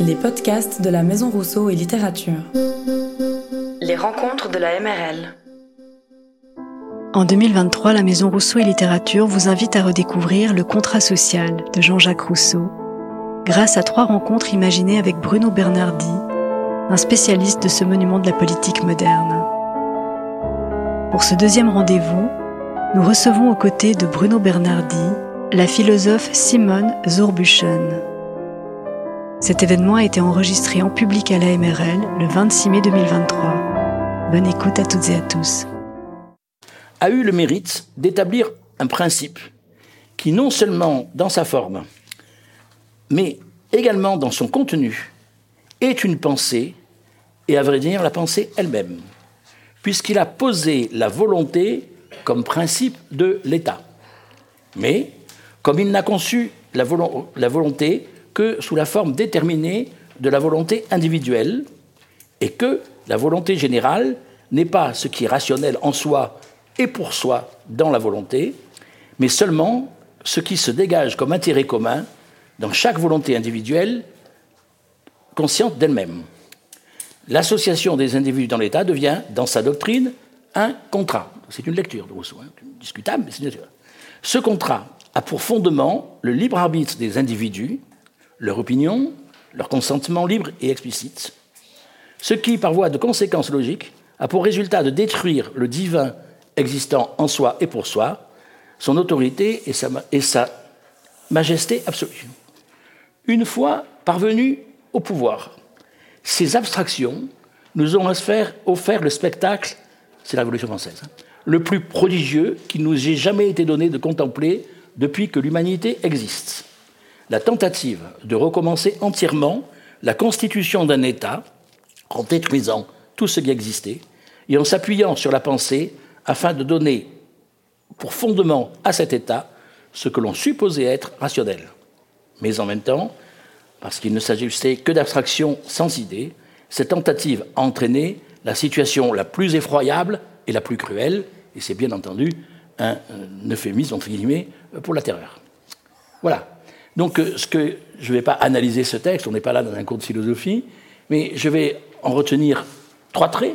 Les podcasts de la Maison Rousseau et Littérature. Les rencontres de la MRL. En 2023, la Maison Rousseau et Littérature vous invite à redécouvrir Le contrat social de Jean-Jacques Rousseau, grâce à trois rencontres imaginées avec Bruno Bernardi, un spécialiste de ce monument de la politique moderne. Pour ce deuxième rendez-vous, nous recevons aux côtés de Bruno Bernardi la philosophe Simone Zorbuchen. Cet événement a été enregistré en public à la MRL le 26 mai 2023. Bonne écoute à toutes et à tous. A eu le mérite d'établir un principe qui, non seulement dans sa forme, mais également dans son contenu, est une pensée, et à vrai dire la pensée elle-même, puisqu'il a posé la volonté comme principe de l'État. Mais, comme il n'a conçu la, volonté que sous la forme déterminée de la volonté individuelle, et que la volonté générale n'est pas ce qui est rationnel en soi et pour soi dans la volonté, mais seulement ce qui se dégage comme intérêt commun dans chaque volonté individuelle consciente d'elle-même. L'association des individus dans l'État devient, dans sa doctrine, un contrat. C'est une lecture de Rousseau, hein, discutable, mais c'est une lecture. Ce contrat a pour fondement le libre arbitre des individus leur opinion, leur consentement libre et explicite, ce qui, par voie de conséquence logique, a pour résultat de détruire le divin existant en soi et pour soi, son autorité et sa, majesté absolue. Une fois parvenus au pouvoir, ces abstractions nous ont offert le spectacle, c'est la Révolution française, hein, le plus prodigieux qui nous ait jamais été donné de contempler depuis que l'humanité existe la tentative de recommencer entièrement la constitution d'un État en détruisant tout ce qui existait et en s'appuyant sur la pensée afin de donner pour fondement à cet État ce que l'on supposait être rationnel. Mais en même temps, parce qu'il ne s'agissait que d'abstraction sans idée, cette tentative a entraîné la situation la plus effroyable et la plus cruelle, et c'est bien entendu un, un euphémisme entre guillemets pour la terreur. Voilà. Donc, euh, ce que, je ne vais pas analyser ce texte, on n'est pas là dans un cours de philosophie, mais je vais en retenir trois traits.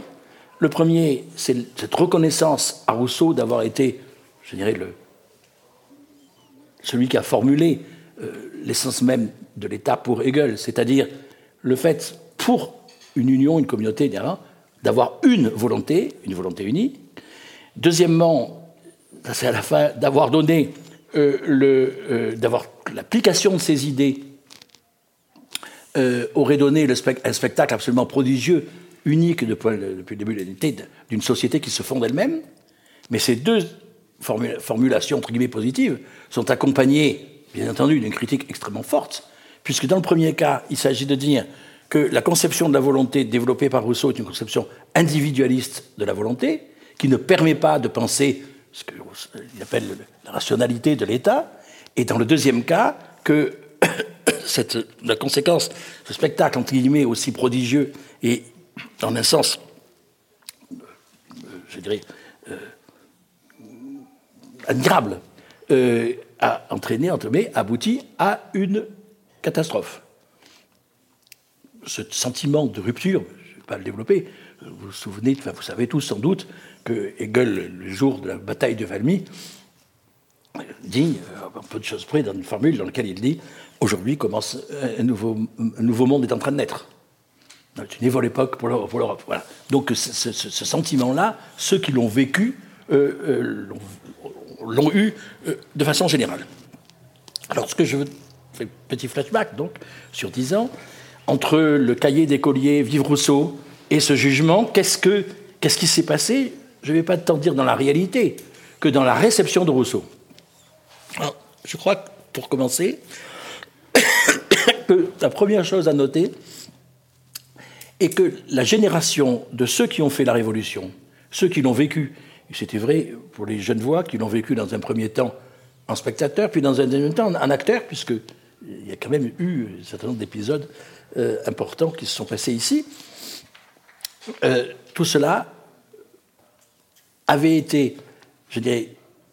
Le premier, c'est cette reconnaissance à Rousseau d'avoir été, je dirais, le, celui qui a formulé euh, l'essence même de l'État pour Hegel, c'est-à-dire le fait, pour une union, une communauté, d'avoir une volonté, une volonté unie. Deuxièmement, c'est à la fin, d'avoir donné euh, euh, d'avoir l'application de ces idées euh, aurait donné un spectacle absolument prodigieux, unique depuis le début de l'unité, d'une société qui se fonde elle-même. Mais ces deux formulations, entre guillemets, positives, sont accompagnées, bien entendu, d'une critique extrêmement forte, puisque dans le premier cas, il s'agit de dire que la conception de la volonté développée par Rousseau est une conception individualiste de la volonté, qui ne permet pas de penser ce qu'il appelle la rationalité de l'État, et dans le deuxième cas, que cette, la conséquence, ce spectacle, entre guillemets, aussi prodigieux et, en un sens, je dirais, euh, admirable, euh, a entraîné, entre guillemets, abouti à une catastrophe. Ce sentiment de rupture, je ne vais pas le développer, vous vous souvenez, vous savez tous sans doute, que Hegel, le jour de la bataille de Valmy, dit, euh, un peu de choses près, dans une formule dans laquelle il dit aujourd'hui commence un nouveau, nouveau monde est en train de naître. C'est une nouvelle époque pour l'Europe. Voilà. Donc ce, sentiment-là, ceux qui l'ont vécu euh, euh, l'ont eu de façon générale. Alors ce que je veux, petit flashback donc sur dix ans, entre le cahier d'écolier Vive Rousseau et ce jugement, qu'est-ce, que, qu'est-ce qui s'est passé je ne vais pas tant dire dans la réalité que dans la réception de Rousseau. je crois, pour commencer, que la première chose à noter est que la génération de ceux qui ont fait la Révolution, ceux qui l'ont vécu, et c'était vrai pour les jeunes voix qui l'ont vécu dans un premier temps en spectateur, puis dans un deuxième temps en acteur, puisqu'il y a quand même eu un certain nombre d'épisodes euh, importants qui se sont passés ici. Euh, tout cela avait été, je dirais,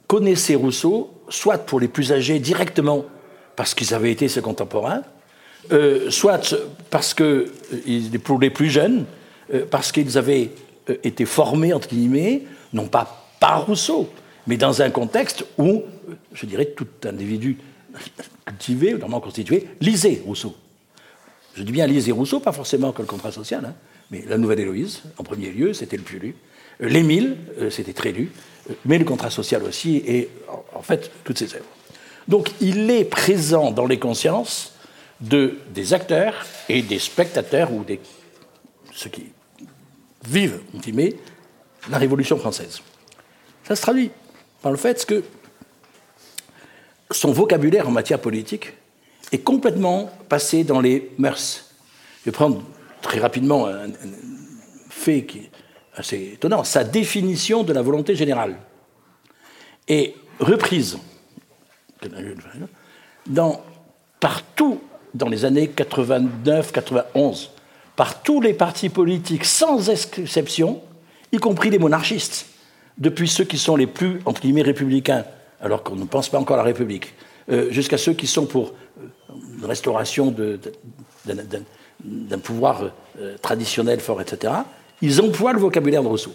connaissaient Rousseau, soit pour les plus âgés directement parce qu'ils avaient été ses contemporains, soit parce que, pour les plus jeunes, parce qu'ils avaient été formés, entre guillemets, non pas par Rousseau, mais dans un contexte où, je dirais, tout individu cultivé, normalement constitué, lisait Rousseau. Je dis bien lisait Rousseau, pas forcément que le contrat social, hein, mais la Nouvelle Héloïse, en premier lieu, c'était le plus lu. Euh, L'Émile, euh, c'était très lu, euh, mais le contrat social aussi, et en fait, toutes ces œuvres. Donc il est présent dans les consciences de, des acteurs et des spectateurs, ou des, ceux qui vivent, la Révolution française. Ça se traduit par le fait que son vocabulaire en matière politique est complètement passé dans les mœurs. Je vais prendre très rapidement un, fait qui assez étonnant, sa définition de la volonté générale est reprise dans, partout dans les années 89-91 par tous les partis politiques sans exception, y compris les monarchistes, depuis ceux qui sont les plus, entre guillemets, républicains, alors qu'on ne pense pas encore à la République, euh, jusqu'à ceux qui sont pour une euh, restauration d'un pouvoir euh, traditionnel fort, etc., ils emploient le vocabulaire de Rousseau.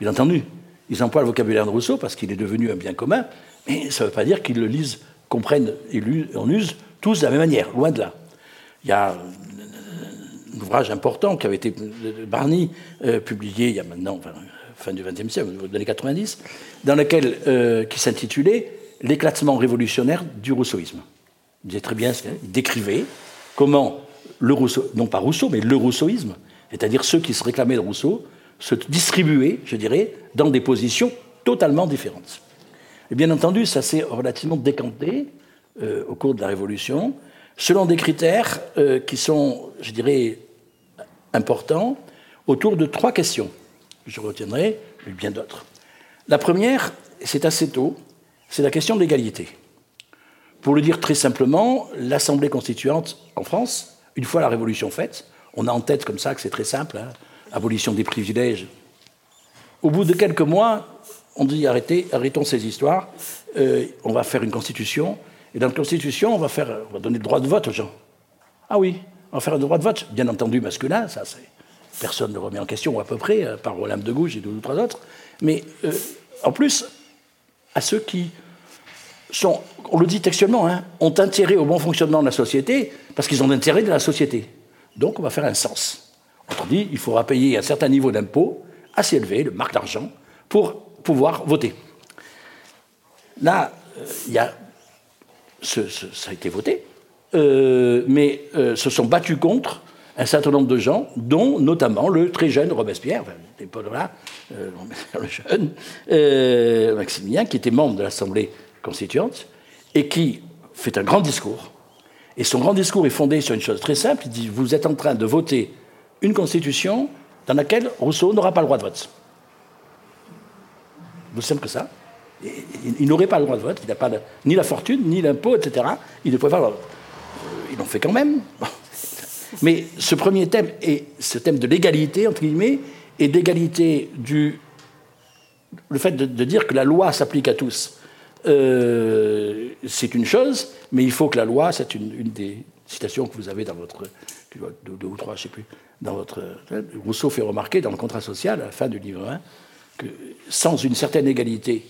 Bien entendu, ils emploient le vocabulaire de Rousseau parce qu'il est devenu un bien commun, mais ça ne veut pas dire qu'ils le lisent, comprennent et en usent tous de la même manière, loin de là. Il y a un ouvrage important qui avait été Barney publié il y a maintenant fin du XXe siècle, des années 90, dans lequel, euh, qui s'intitulait L'éclatement révolutionnaire du rousseauisme. Il disait très bien, il décrivait comment le Rousseau, non pas Rousseau, mais le rousseauisme, c'est-à-dire ceux qui se réclamaient de Rousseau, se distribuaient, je dirais, dans des positions totalement différentes. Et bien entendu, ça s'est relativement décanté euh, au cours de la Révolution, selon des critères euh, qui sont, je dirais, importants, autour de trois questions je retiendrai, bien d'autres. La première, c'est assez tôt, c'est la question de l'égalité. Pour le dire très simplement, l'Assemblée constituante en France, une fois la Révolution faite, on a en tête comme ça que c'est très simple, hein, abolition des privilèges. Au bout de quelques mois, on dit arrêtez, arrêtons ces histoires, euh, on va faire une constitution, et dans la constitution, on va, faire, on va donner le droit de vote aux gens. Ah oui, on va faire le droit de vote, bien entendu masculin, ça personne ne remet en question, ou à peu près, euh, par Olympe de Gouges et deux ou trois autres, mais euh, en plus, à ceux qui sont, on le dit textuellement, hein, ont intérêt au bon fonctionnement de la société, parce qu'ils ont intérêt de la société. Donc on va faire un sens. Autrement dit, il faudra payer un certain niveau d'impôt, assez élevé, le marque d'argent, pour pouvoir voter. Là, euh, il y a, ça a été voté, mais se sont battus contre un certain nombre de gens, dont notamment le très jeune Robespierre, enfin, pas là, euh, le jeune euh, Maximilien, qui était membre de l'Assemblée constituante et qui fait un grand discours. Et son grand discours est fondé sur une chose très simple. Il dit Vous êtes en train de voter une constitution dans laquelle Rousseau n'aura pas le droit de vote. Vous simple que ça. il, n'aurait pas le droit de vote, il n'a pas ni la fortune, ni l'impôt, etc. Il ne pouvait pas. Euh, ils l'ont fait quand même. Mais ce premier thème, est ce thème de l'égalité, entre guillemets, et d'égalité du. Le fait de, dire que la loi s'applique à tous, euh, c'est une chose, mais il faut que la loi, c'est une, des citations que vous avez dans votre. Deux, ou trois, je ne sais plus. Dans votre, Rousseau fait remarquer dans le contrat social, à la fin du livre 1, que sans une certaine égalité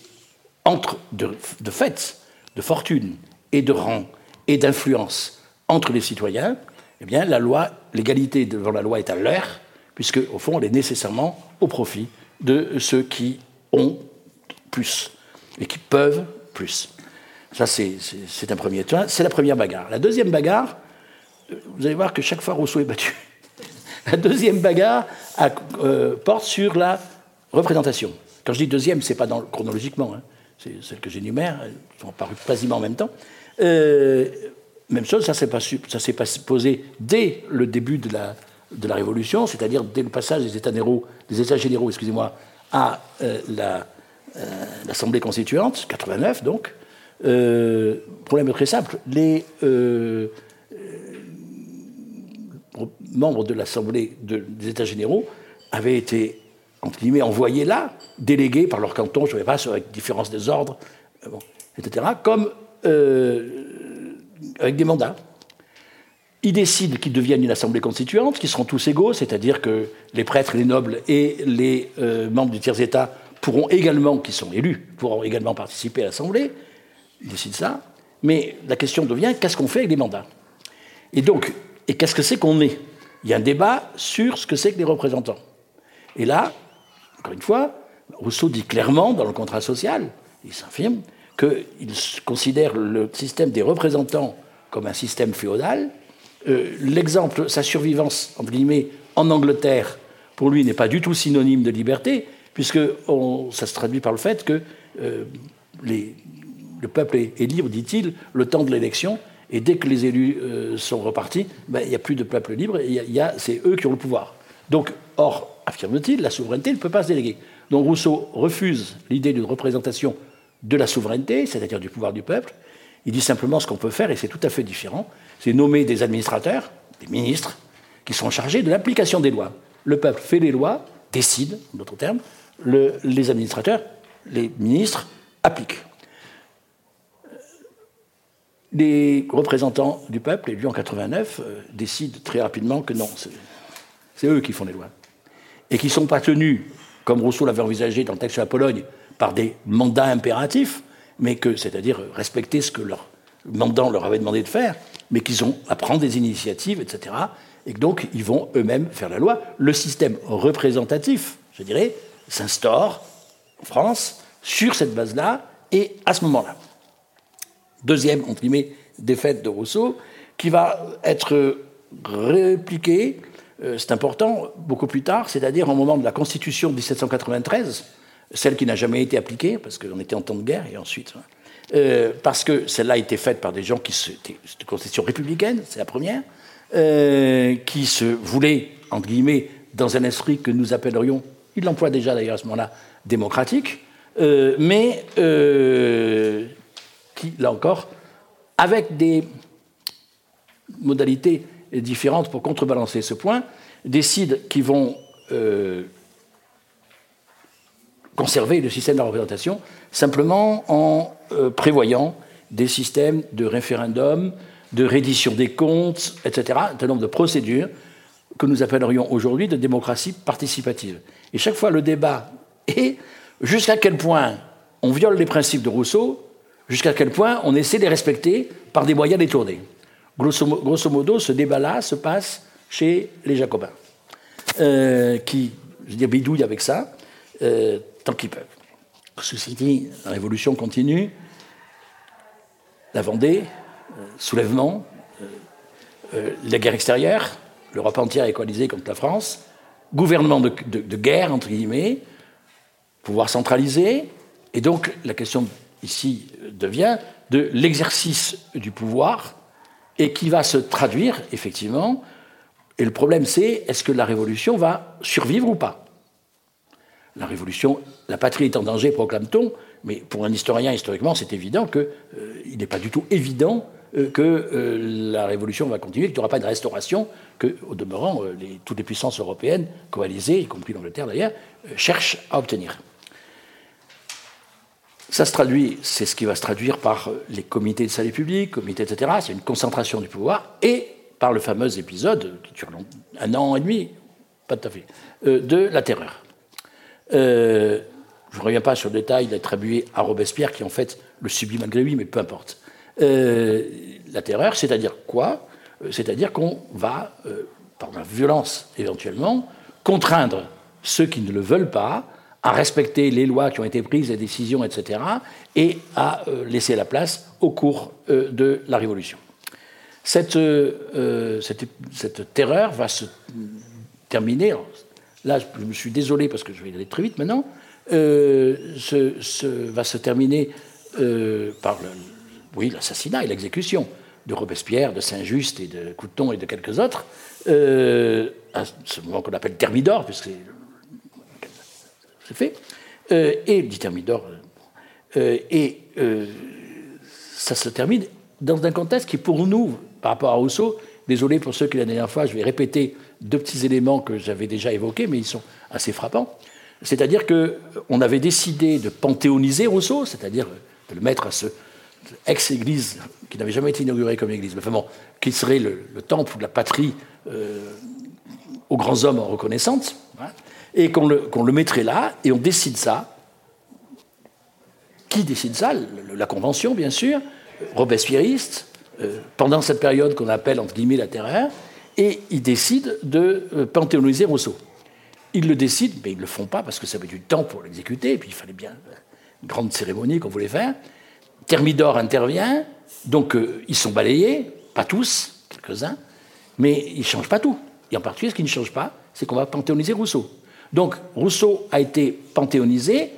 entre, de, de fait, de fortune et de rang et d'influence entre les citoyens, eh bien, la loi, l'égalité devant la loi est à l'heure, puisque, au fond, elle est nécessairement au profit de ceux qui ont plus et qui peuvent plus. Ça, c'est un premier. C'est la première bagarre. La deuxième bagarre, vous allez voir que chaque fois Rousseau est battu. La deuxième bagarre euh, porte sur la représentation. Quand je dis deuxième, c'est pas chronologiquement, hein. c'est celle que j'énumère, elles sont parues quasiment en même temps. Euh, même chose, ça s'est posé dès le début de la, Révolution, c'est-à-dire dès le passage des États généraux, excusez-moi, à euh, l'Assemblée constituante, 89 donc. Euh, problème très simple, les membres de l'Assemblée des États généraux avaient été envoyés là, délégués par leur canton, je ne sais pas, avec différence des ordres, etc., comme avec des mandats. il décide qu'ils deviennent une assemblée constituante, qu'ils seront tous égaux, c'est-à-dire que les prêtres, les nobles et les euh, membres du tiers-État pourront également, qui sont élus, pourront également participer à l'assemblée. Il décide ça. Mais la question devient qu'est-ce qu'on fait avec les mandats? Et donc, et qu'est-ce que c'est qu'on est? Il y a un débat sur ce que c'est que les représentants. Et là, encore une fois, Rousseau dit clairement dans le contrat social, il s'affirme, qu'il considère le système des représentants comme un système féodal euh, l'exemple, sa survivance, entre guillemets, en Angleterre, pour lui, n'est pas du tout synonyme de liberté, puisque ça se traduit par le fait que euh, le peuple est, libre, dit-il, le temps de l'élection, et dès que les élus euh, sont repartis, ben, il n'y a plus de peuple libre, c'est eux qui ont le pouvoir. Donc, or, affirme-t-il, la souveraineté ne peut pas se déléguer. Donc Rousseau refuse l'idée d'une représentation de la souveraineté, c'est-à-dire du pouvoir du peuple. Il dit simplement ce qu'on peut faire, et c'est tout à fait différent, c'est nommer des administrateurs, des ministres, qui sont chargés de l'application des lois. Le peuple fait les lois, décide, en d'autres termes, les administrateurs, les ministres appliquent. Les représentants du peuple, élus en 89, euh, décident très rapidement que non, c'est eux qui font les lois. Et qui ne sont pas tenus, comme Rousseau l'avait envisagé dans le texte sur la Pologne, par des mandats impératifs, mais que, c'est-à-dire respecter ce que leur mandant leur avait demandé de faire, mais qu'ils ont à prendre des initiatives, etc. Et donc, ils vont eux-mêmes faire la loi. Le système représentatif, je dirais, s'instaure en France sur cette base-là et à ce moment-là. Deuxième, entre guillemets, défaite de Rousseau, qui va être répliquée, euh, c'est important, beaucoup plus tard, c'est-à-dire au moment de la Constitution de 1793, celle qui n'a jamais été appliquée, parce qu'on était en temps de guerre, et ensuite. Hein, euh, parce que celle-là a été faite par des gens qui c'était une constitution républicaine, c'est la première, euh, qui se voulaient, entre guillemets, dans un esprit que nous appellerions, il l'emploie déjà d'ailleurs à ce moment-là, démocratique, mais qui, là encore, avec des modalités différentes pour contrebalancer ce point, décident qu'ils vont conserver le système de la représentation simplement en euh, prévoyant des systèmes de référendum, de reddition des comptes, etc., un nombre de procédures que nous appellerions aujourd'hui de démocratie participative. Et chaque fois, le débat est jusqu'à quel point on viole les principes de Rousseau, jusqu'à quel point on essaie de les respecter par des moyens détournés. Grosso, modo, ce débat-là se passe chez les Jacobins, euh, qui, je veux dire, bidouillent avec ça, euh, tant qu'ils peuvent. Ceci dit, la révolution continue. La Vendée, euh, soulèvement, la guerre extérieure, l'Europe entière est coalisée contre la France, gouvernement de, guerre, entre guillemets, pouvoir centralisé, et donc la question ici devient de l'exercice du pouvoir, et qui va se traduire, effectivement, et le problème c'est, est-ce que la révolution va survivre ou pas? La révolution, la patrie est en danger, proclame-t-on, mais pour un historien, historiquement, c'est évident qu'il euh, n'est pas du tout évident euh, que euh, la révolution va continuer, qu'il n'y aura pas de restauration, que, au demeurant, toutes les puissances européennes coalisées, y compris l'Angleterre d'ailleurs, cherchent à obtenir. Ça se traduit, c'est ce qui va se traduire par les comités de salut public, comités, etc. C'est une concentration du pouvoir, et par le fameux épisode, qui dure un an et demi, pas tout à fait, de la terreur. Euh, je ne reviens pas sur le détail d'attribuer à Robespierre, qui en fait le subit malgré lui, mais peu importe. Euh, la terreur, c'est-à-dire quoi? Euh, C'est-à-dire qu'on va, par la violence éventuellement, contraindre ceux qui ne le veulent pas à respecter les lois qui ont été prises, les décisions, etc., et à laisser la place au cours de la Révolution. Cette, cette, cette, terreur va se terminer, là je me suis désolé parce que je vais aller très vite maintenant, euh, va se terminer euh, par oui, l'assassinat et l'exécution de Robespierre, de Saint-Just et de Couton et de quelques autres, euh, à ce moment qu'on appelle Thermidor, puisque c'est fait, et dit Thermidor, et ça se termine dans un contexte qui, pour nous, par rapport à Rousseau, désolé pour ceux qui la dernière fois, je vais répéter deux petits éléments que j'avais déjà évoqués, mais ils sont assez frappants. C'est-à-dire qu'on avait décidé de panthéoniser Rousseau, c'est-à-dire de le mettre à ce, ex-église, qui n'avait jamais été inaugurée comme église, mais enfin bon, qui serait le, temple de la patrie aux grands hommes en reconnaissance, et qu'on le, mettrait là, et on décide ça. Qui décide ça? La Convention, bien sûr, robespierriste, euh, pendant cette période qu'on appelle entre guillemets la terreur, et ils décident de euh, panthéoniser Rousseau. Ils le décident, mais ils ne le font pas parce que ça avait du temps pour l'exécuter, et puis il fallait bien une grande cérémonie qu'on voulait faire. Thermidor intervient, donc euh, ils sont balayés, pas tous, quelques-uns, mais ils ne changent pas tout. Et en particulier, ce qui ne change pas, c'est qu'on va panthéoniser Rousseau. Donc Rousseau a été panthéonisé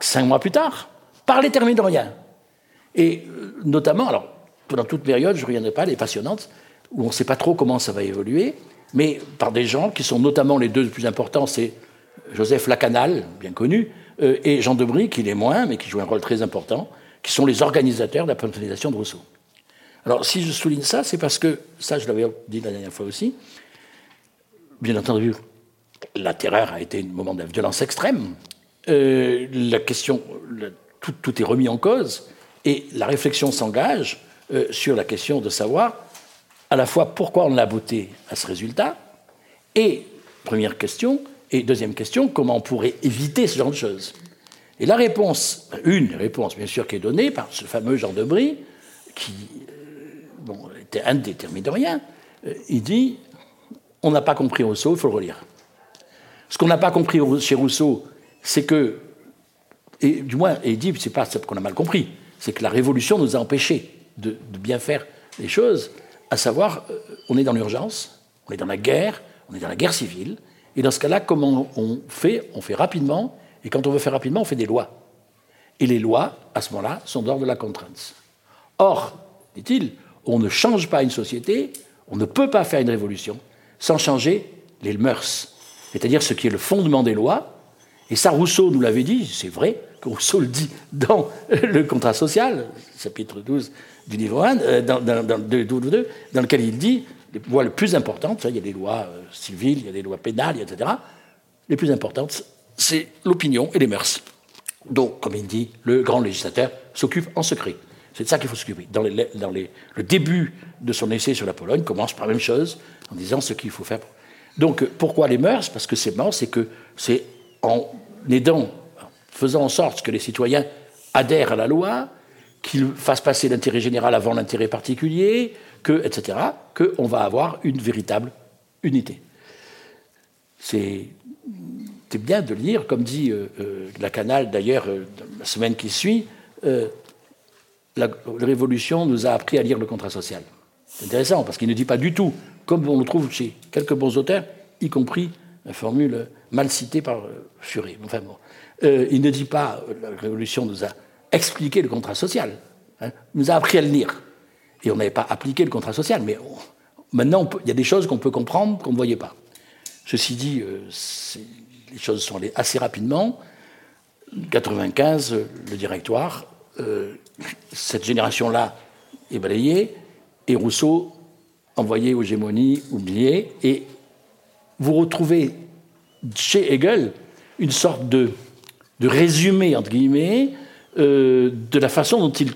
cinq mois plus tard par les Thermidoriens. Et notamment, alors pendant toute période, je ne reviendrai pas, elle est passionnante, où on ne sait pas trop comment ça va évoluer, mais par des gens qui sont notamment les deux plus importants, c'est Joseph Lacanal, bien connu, euh, et Jean Debris, qui l'est moins, mais qui joue un rôle très important, qui sont les organisateurs de la panthéonisation de Rousseau. Alors, si je souligne ça, c'est parce que, ça je l'avais dit la dernière fois aussi, bien entendu, la terreur a été un moment de violence extrême. Euh, la question, tout, est remis en cause, et la réflexion s'engage euh, sur la question de savoir à la fois pourquoi on a voté à ce résultat, et, première question, et deuxième question, comment on pourrait éviter ce genre de choses. Et la réponse, une réponse bien sûr qui est donnée par ce fameux Jean Debris, qui euh, était un des il dit on n'a pas compris Rousseau, il faut le relire. Ce qu'on n'a pas compris chez Rousseau, c'est que, et du moins, et dit, c'est pas ce qu'on a mal compris, c'est que la Révolution nous a empêchés de, bien faire les choses, à savoir, euh, on est dans l'urgence, on est dans la guerre, on est dans la guerre civile, et dans ce cas-là, comment on fait On fait rapidement, et quand on veut faire rapidement, on fait des lois. Et les lois, à ce moment-là, sont d'ordre de la contrainte. Or, dit-il, on ne change pas une société, on ne peut pas faire une révolution sans changer les mœurs, c'est-à-dire ce qui est le fondement des lois. Et ça, Rousseau nous l'avait dit, c'est vrai, que Rousseau le dit dans le contrat social, chapitre 12 du livre 1, euh, dans, dans, lequel il dit les lois les plus importantes, il y a des lois euh, civiles, il y a des lois pénales, etc. Les plus importantes, c'est l'opinion et les mœurs. Donc, comme il dit, le grand législateur s'occupe en secret. C'est de ça qu'il faut s'occuper. Dans, dans le début de son essai sur la Pologne, commence par la même chose, en disant ce qu'il faut faire. Donc, pourquoi les mœurs? Parce que c'est mort, c'est que c'est en aidant, en faisant en sorte que les citoyens adhèrent à la loi, qu'il fasse passer l'intérêt général avant l'intérêt particulier, que, etc., qu'on va avoir une véritable unité. C'est bien de lire, comme dit euh, euh, la Canal d'ailleurs euh, la semaine qui suit, la, Révolution nous a appris à lire le contrat social. C'est intéressant parce qu'il ne dit pas du tout, comme on le trouve chez quelques bons auteurs, y compris la formule mal citée par Furet. Enfin bon, il ne dit pas la Révolution nous a expliquer le contrat social. Hein, nous a appris à le lire. Et on n'avait pas appliqué le contrat social, mais maintenant, il y a des choses qu'on peut comprendre qu'on ne voyait pas. Ceci dit, euh, les choses sont allées assez rapidement. 95, le directoire, euh, cette génération-là est balayée, et Rousseau envoyé aux gémonies, oublié, et vous retrouvez chez Hegel une sorte de, de résumé, entre guillemets, euh, de la façon dont il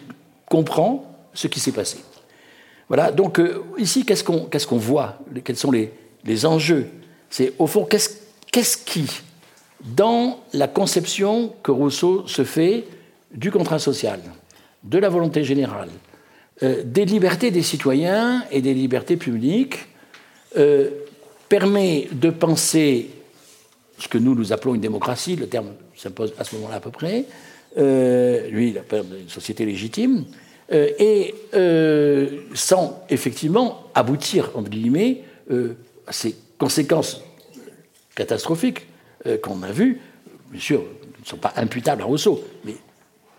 comprend ce qui s'est passé. Voilà, donc euh, ici, qu'est-ce qu'on voit? Quels sont les, enjeux? C'est au fond, qu'est-ce qui, dans la conception que Rousseau se fait du contrat social, de la volonté générale, euh, des libertés des citoyens et des libertés publiques, permet de penser ce que nous nous appelons une démocratie, le terme s'impose à ce moment-là à peu près, euh, lui, il a peur d'une société légitime, euh, et euh, sans effectivement aboutir, entre guillemets, à ces conséquences catastrophiques qu'on a vues, bien sûr, ne sont pas imputables à Rousseau, mais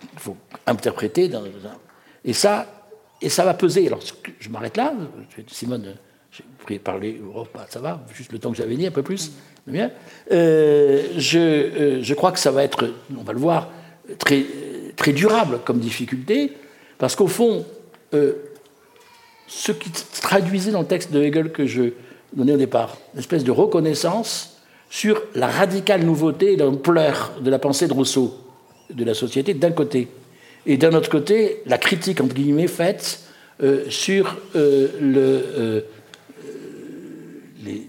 il faut interpréter dans, et ça, et ça va peser. Alors, je m'arrête là. Simone, j'ai parler. Oh, bah, ça va, juste le temps que j'avais dit, un peu plus. Bien. je, je, crois que ça va être, on va le voir, très, très durable comme difficulté, parce qu'au fond, euh, ce qui traduisait dans le texte de Hegel que je donnais au départ, une espèce de reconnaissance sur la radicale nouveauté et l'ampleur de la pensée de Rousseau, de la société d'un côté, et d'un autre côté, la critique, entre guillemets, faite sur le, les,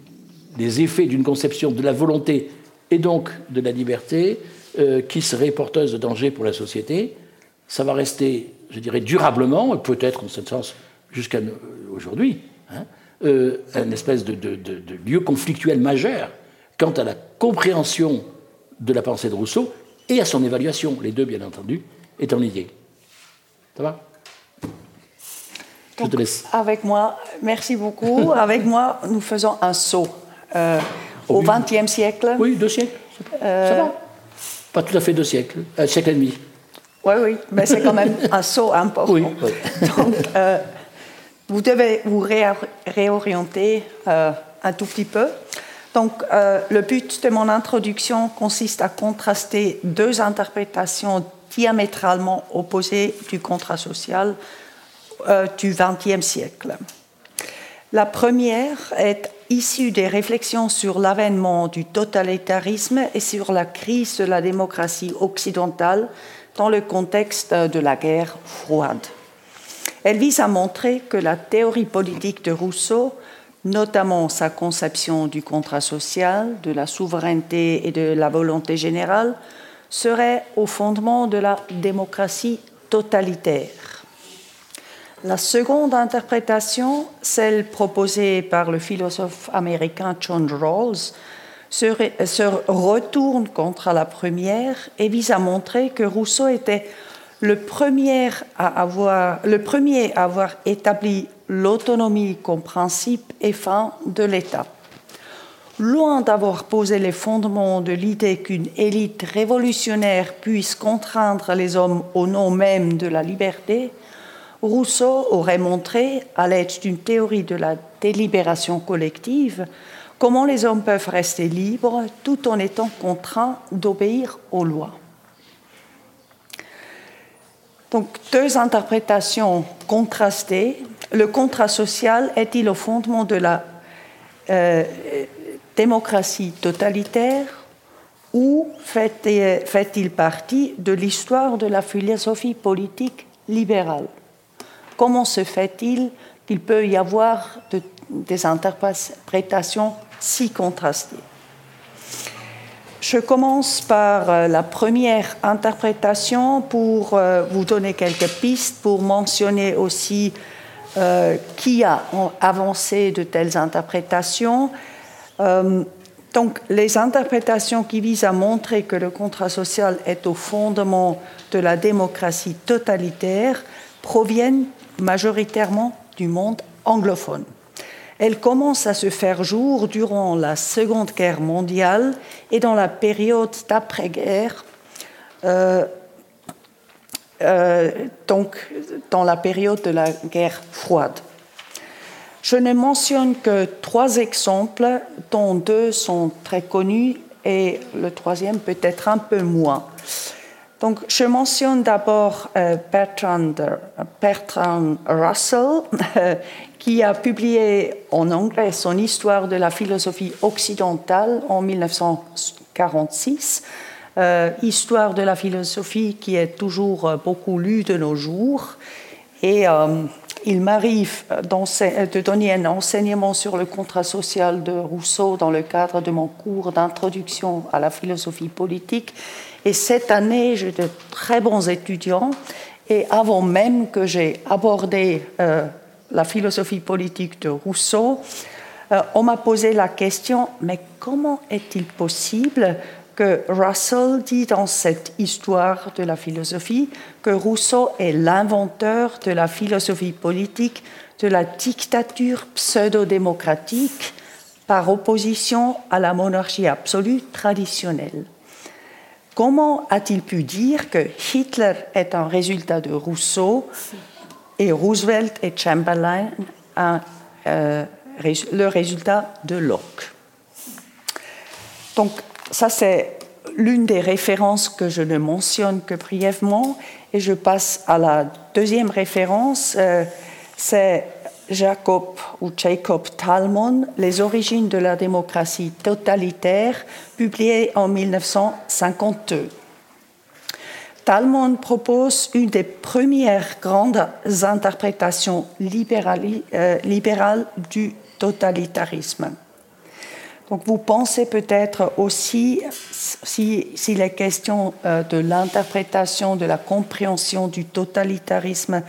les, effets d'une conception de la volonté et donc de la liberté qui serait porteuse de danger pour la société. Ça va rester, je dirais, durablement, peut-être en ce sens jusqu'à aujourd'hui, hein, un espèce de lieu conflictuel majeur quant à la compréhension de la pensée de Rousseau et à son évaluation, les deux bien entendu, liés. Ça va? Je te laisse. Avec moi, merci beaucoup. avec moi, nous faisons un saut euh, au XXe siècle. Oui, deux siècles. Euh, Ça va Pas tout à fait deux siècles, un siècle et demi. Oui, oui, mais c'est quand même un saut important. Oui, Donc, euh, vous devez vous réorienter un tout petit peu. Donc, euh, le but de mon introduction consiste à contraster deux interprétations diamétralement opposées du contrat social euh, du XXe siècle. La première est issue des réflexions sur l'avènement du totalitarisme et sur la crise de la démocratie occidentale dans le contexte de la guerre froide. Elle vise à montrer que la théorie politique de Rousseau notamment sa conception du contrat social, de la souveraineté et de la volonté générale, serait au fondement de la démocratie totalitaire. La seconde interprétation, celle proposée par le philosophe américain John Rawls, se, retourne contre la première et vise à montrer que Rousseau était le premier à avoir, établi l'autonomie comme principe et fin de l'État. Loin d'avoir posé les fondements de l'idée qu'une élite révolutionnaire puisse contraindre les hommes au nom même de la liberté, Rousseau aurait montré, à l'aide d'une théorie de la délibération collective, comment les hommes peuvent rester libres tout en étant contraints d'obéir aux lois. Donc deux interprétations contrastées. Le contrat social est-il au fondement de la euh, démocratie totalitaire ou fait-il partie de l'histoire de la philosophie politique libérale? Comment se fait-il qu'il peut y avoir des interprétations si contrastées? Je commence par euh, la première interprétation pour euh, vous donner quelques pistes, pour mentionner aussi euh, qui a avancé de telles interprétations. Donc, les interprétations qui visent à montrer que le contrat social est au fondement de la démocratie totalitaire proviennent majoritairement du monde anglophone. Elle commence à se faire jour durant la Seconde Guerre mondiale et dans la période d'après-guerre, euh, euh, donc dans la période de la guerre froide. Je ne mentionne que trois exemples, dont deux sont très connus et le troisième peut-être un peu moins. Donc, je mentionne d'abord euh, Bertrand, Russell, qui a publié en anglais son histoire de la philosophie occidentale en 1946. Euh, histoire de la philosophie qui est toujours euh, beaucoup lue de nos jours. Et il m'arrive de donner un enseignement sur le contrat social de Rousseau dans le cadre de mon cours d'introduction à la philosophie politique. Et cette année, j'ai de très bons étudiants. Et avant même que j'ai abordé la philosophie politique de Rousseau, euh, on m'a posé la question, mais comment est-il possible que Russell dit dans cette histoire de la philosophie que Rousseau est l'inventeur de la philosophie politique de la dictature pseudo-démocratique par opposition à la monarchie absolue traditionnelle. Comment a-t-il pu dire que Hitler est un résultat de Rousseau et Roosevelt et Chamberlain euh, le résultat de Locke? Donc ça c'est l'une des références que je ne mentionne que brièvement et je passe à la deuxième référence, euh, c'est Jacob ou Jacob Talmon, Les origines de la démocratie totalitaire, publié en 1952. Talmon propose une des premières grandes interprétations euh, libérales du totalitarisme. Donc vous pensez peut-être aussi, s'il est question euh, de l'interprétation, de la compréhension du totalitarisme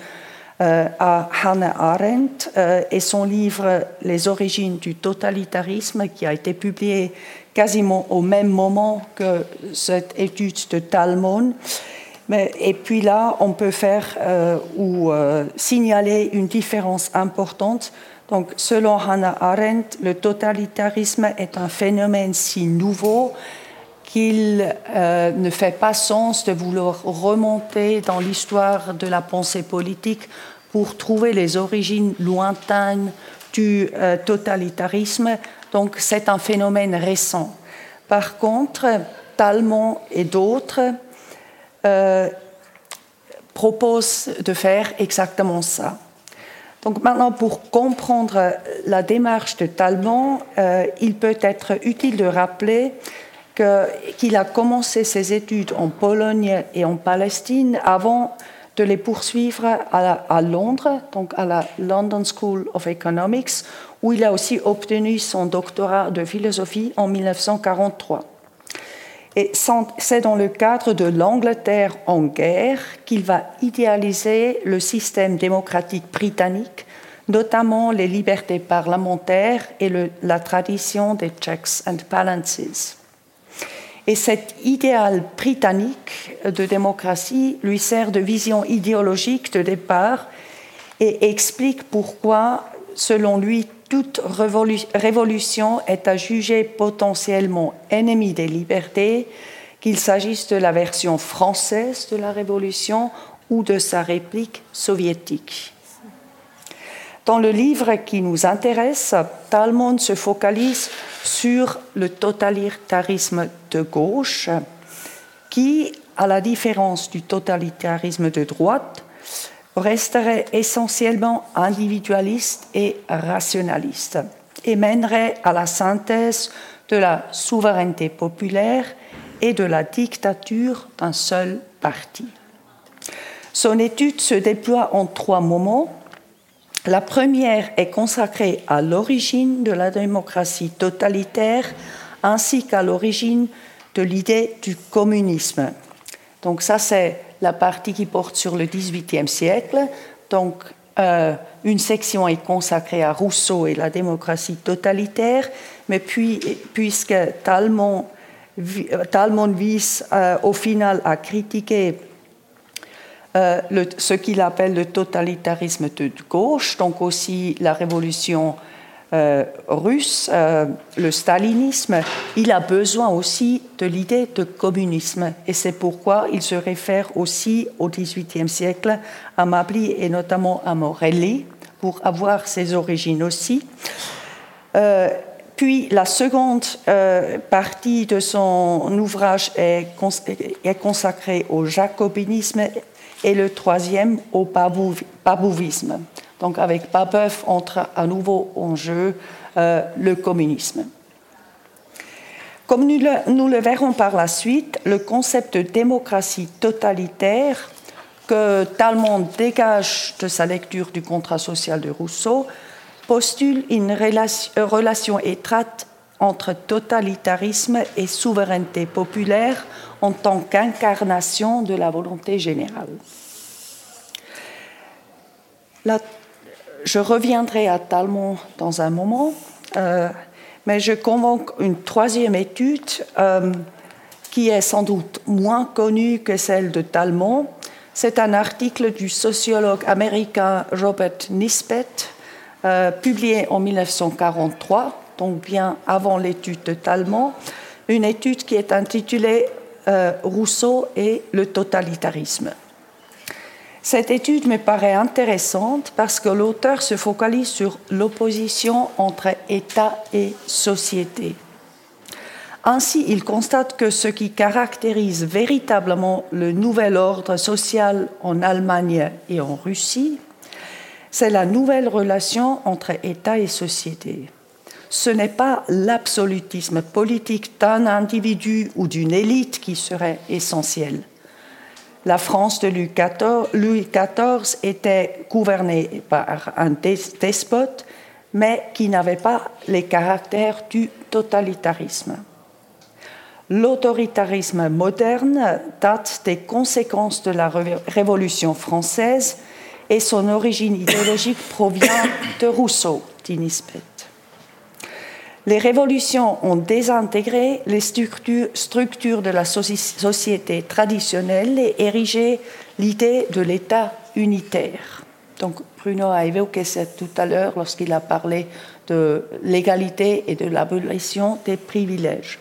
euh, à Hannah Arendt et son livre Les origines du totalitarisme qui a été publié quasiment au même moment que cette étude de Talmon et puis là, on peut faire euh, ou euh, signaler une différence importante. Donc, selon Hannah Arendt, le totalitarisme est un phénomène si nouveau qu'il euh, ne fait pas sens de vouloir remonter dans l'histoire de la pensée politique pour trouver les origines lointaines du totalitarisme. Donc, c'est un phénomène récent. Par contre, Talmont et d'autres euh, propose de faire exactement ça. Donc maintenant, pour comprendre la démarche de Talmont, euh, il peut être utile de rappeler qu'il a commencé ses études en Pologne et en Palestine avant de les poursuivre à, à, Londres, donc à la London School of Economics, où il a aussi obtenu son doctorat de philosophie en 1943. Et c'est dans le cadre de l'Angleterre en guerre qu'il va idéaliser le système démocratique britannique, notamment les libertés parlementaires et la tradition des checks and balances. Et cet idéal britannique de démocratie lui sert de vision idéologique de départ et explique pourquoi, selon lui, toute révolution est à juger potentiellement ennemie des libertés, qu'il s'agisse de la version française de la révolution ou de sa réplique soviétique. Dans le livre qui nous intéresse, Talmont se focalise sur le totalitarisme de gauche qui, à la différence du totalitarisme de droite, resterait essentiellement individualiste et rationaliste et mènerait à la synthèse de la souveraineté populaire et de la dictature d'un seul parti. Son étude se déploie en trois moments. La première est consacrée à l'origine de la démocratie totalitaire ainsi qu'à l'origine de l'idée du communisme. Donc ça, c'est la partie qui porte sur le XVIIIe siècle. Donc, euh, une section est consacrée à Rousseau et la démocratie totalitaire, mais puis, puisque Talmont, vise euh, au final à critiquer euh, ce qu'il appelle le totalitarisme de gauche, donc aussi la révolution euh, russe, euh, le stalinisme, il a besoin aussi de l'idée de communisme. Et c'est pourquoi il se réfère aussi au XVIIIe siècle à Mably et notamment à Morelli pour avoir ses origines aussi. Euh, puis la seconde partie de son ouvrage est, est, consacrée au jacobinisme et le troisième au pabouvisme. Donc avec Babeuf entre à nouveau en jeu euh, le communisme. Comme nous le, verrons par la suite, le concept de démocratie totalitaire que Talmont dégage de sa lecture du contrat social de Rousseau postule une relation, relation étroite entre totalitarisme et souveraineté populaire en tant qu'incarnation de la volonté générale. Je reviendrai à Talmont dans un moment, euh, mais je convoque une troisième étude euh, qui est sans doute moins connue que celle de Talmont. C'est un article du sociologue américain Robert Nisbet, euh, publié en 1943, donc bien avant l'étude de Talmont, une étude qui est intitulée Rousseau et le totalitarisme. Cette étude me paraît intéressante parce que l'auteur se focalise sur l'opposition entre État et société. Ainsi, il constate que ce qui caractérise véritablement le nouvel ordre social en Allemagne et en Russie, c'est la nouvelle relation entre État et société. Ce n'est pas l'absolutisme politique d'un individu ou d'une élite qui serait essentiel, la France de Louis XIV était gouvernée par un despote, mais qui n'avait pas les caractères du totalitarisme. L'autoritarisme moderne date des conséquences de la Révolution française et son origine idéologique provient de Rousseau, dit Nisbet. Les révolutions ont désintégré les structures, de la société traditionnelle et érigé l'idée de l'État unitaire. Donc Bruno a évoqué ça tout à l'heure lorsqu'il a parlé de l'égalité et de l'abolition des privilèges.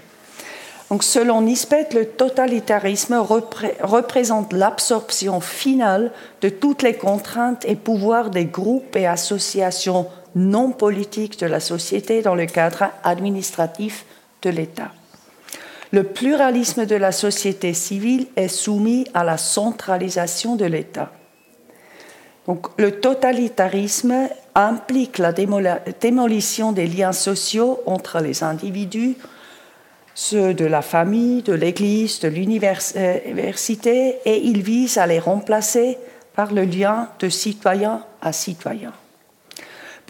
Donc, selon Nisbet, le totalitarisme représente l'absorption finale de toutes les contraintes et pouvoirs des groupes et associations non politiques de la société dans le cadre administratif de l'État. Le pluralisme de la société civile est soumis à la centralisation de l'État. Donc, le totalitarisme implique la démolition des liens sociaux entre les individus, ceux de la famille, de l'Église, de l'université, et il vise à les remplacer par le lien de citoyen à citoyen.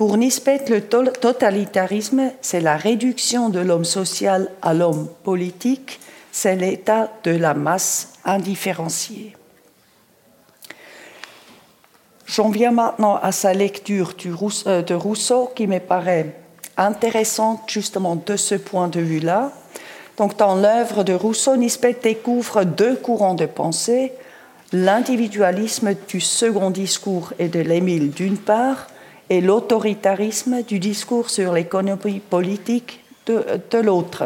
Pour Nisbet, le totalitarisme, c'est la réduction de l'homme social à l'homme politique, c'est l'état de la masse indifférenciée. J'en viens maintenant à sa lecture euh, de Rousseau qui me paraît intéressante justement de ce point de vue-là. Donc, dans l'œuvre de Rousseau, Nisbet découvre deux courants de pensée l'individualisme du second discours et de l'Émile d'une part, et l'autoritarisme du discours sur l'économie politique de, l'autre.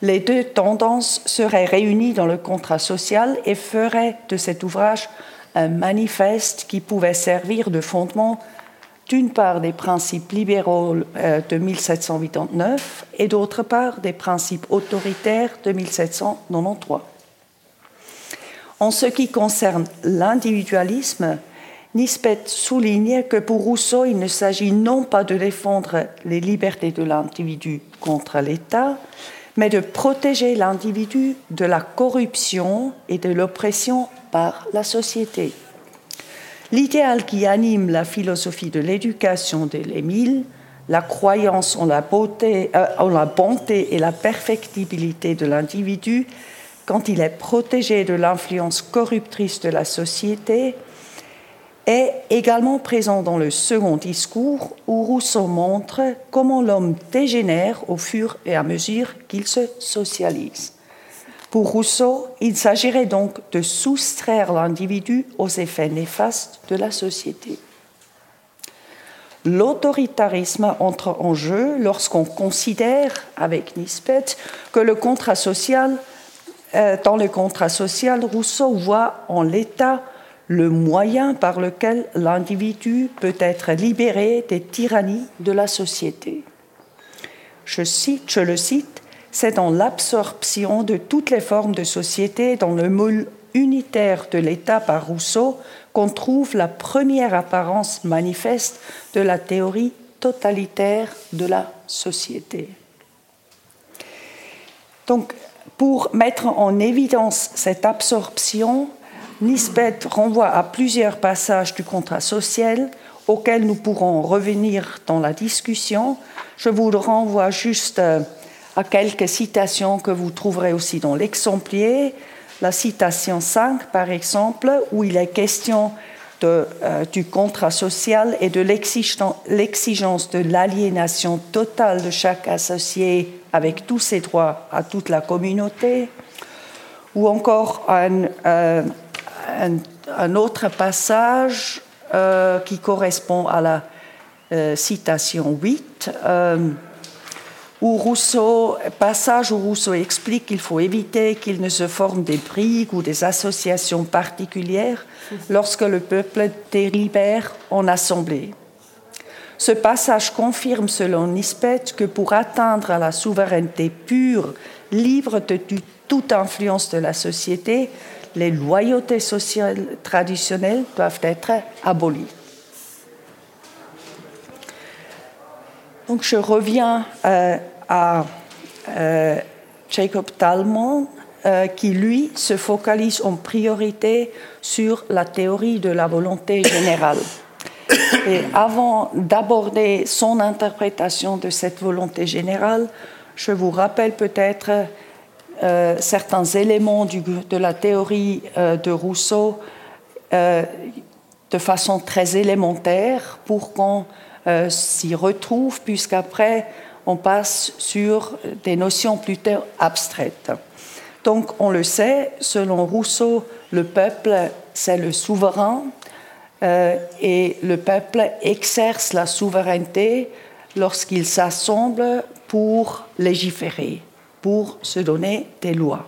Les deux tendances seraient réunies dans le contrat social et feraient de cet ouvrage un manifeste qui pouvait servir de fondement d'une part des principes libéraux euh, de 1789 et d'autre part des principes autoritaires de 1793. En ce qui concerne l'individualisme, Nisbet souligne que pour Rousseau, il ne s'agit non pas de défendre les libertés de l'individu contre l'État, mais de protéger l'individu de la corruption et de l'oppression par la société. L'idéal qui anime la philosophie de l'éducation de l'Émile, la croyance en la, beauté, euh, en la bonté et la perfectibilité de l'individu quand il est protégé de l'influence corruptrice de la société, est également présent dans le second discours où Rousseau montre comment l'homme dégénère au fur et à mesure qu'il se socialise. Pour Rousseau, il s'agirait donc de soustraire l'individu aux effets néfastes de la société. L'autoritarisme entre en jeu lorsqu'on considère, avec Nisbet, que le contrat social, euh, dans le contrat social, Rousseau voit en l'État le moyen par lequel l'individu peut être libéré des tyrannies de la société. Je, cite, je le cite, c'est dans l'absorption de toutes les formes de société dans le moule unitaire de l'État par Rousseau qu'on trouve la première apparence manifeste de la théorie totalitaire de la société. Donc, pour mettre en évidence cette absorption, Nisbet renvoie à plusieurs passages du contrat social auxquels nous pourrons revenir dans la discussion. Je vous renvoie juste euh, à quelques citations que vous trouverez aussi dans l'exemplier. La citation 5, par exemple, où il est question euh, du contrat social et de l'exigence de l'aliénation totale de chaque associé avec tous ses droits à toute la communauté, ou encore un, euh, un, autre passage euh, qui correspond à la citation 8 où Rousseau, passage où Rousseau explique qu'il faut éviter qu'il ne se forme des briques ou des associations particulières lorsque le peuple délibère en assemblée. Ce passage confirme, selon Nisbet, que pour atteindre à la souveraineté pure, libre de toute influence de la société, les loyautés sociales traditionnelles doivent être abolies. Donc je reviens euh, à euh, Jacob Talmont euh, qui, lui, se focalise en priorité sur la théorie de la volonté générale. Et avant d'aborder son interprétation de cette volonté générale, je vous rappelle peut-être euh, certains éléments de la théorie euh, de Rousseau de façon très élémentaire pour qu'on s'y retrouve, puisqu'après, on passe sur des notions plutôt abstraites. Donc, on le sait, selon Rousseau, le peuple, c'est le souverain, euh, et le peuple exerce la souveraineté lorsqu'il s'assemble pour légiférer, pour se donner des lois.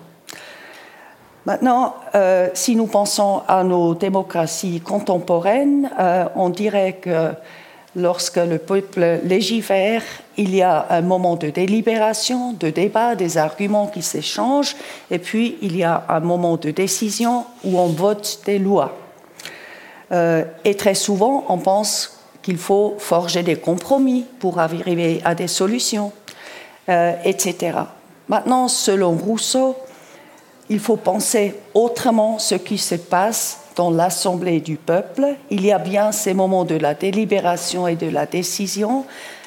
Maintenant, euh, si nous pensons à nos démocraties contemporaines, euh, on dirait que lorsque le peuple légifère, il y a un moment de délibération, de débat, des arguments qui s'échangent, et puis il y a un moment de décision où on vote des lois. Euh, et très souvent, on pense qu'il faut forger des compromis pour arriver à des solutions, etc. Maintenant, selon Rousseau, il faut penser autrement ce qui se passe dans l'Assemblée du peuple. Il y a bien ces moments de la délibération et de la décision,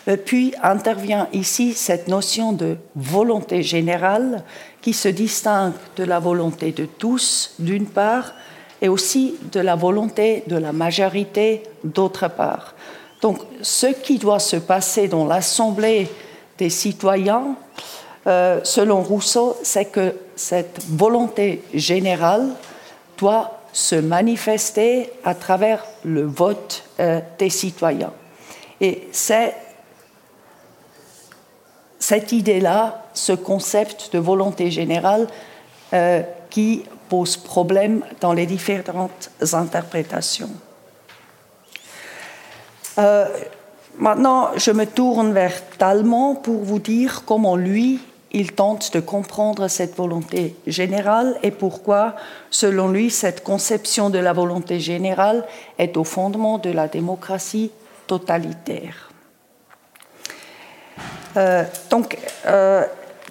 euh, puis intervient ici cette notion de volonté générale qui se distingue de la volonté de tous, d'une part, et aussi de la volonté de la majorité, d'autre part. Donc, ce qui doit se passer dans l'Assemblée des citoyens, euh, selon Rousseau, c'est que cette volonté générale doit se manifester à travers le vote euh, des citoyens. Et c'est cette idée-là, ce concept de volonté générale euh, qui pose problème dans les différentes interprétations. Maintenant, je me tourne vers Talmont pour vous dire comment lui il tente de comprendre cette volonté générale et pourquoi, selon lui, cette conception de la volonté générale est au fondement de la démocratie totalitaire. Euh, donc, euh,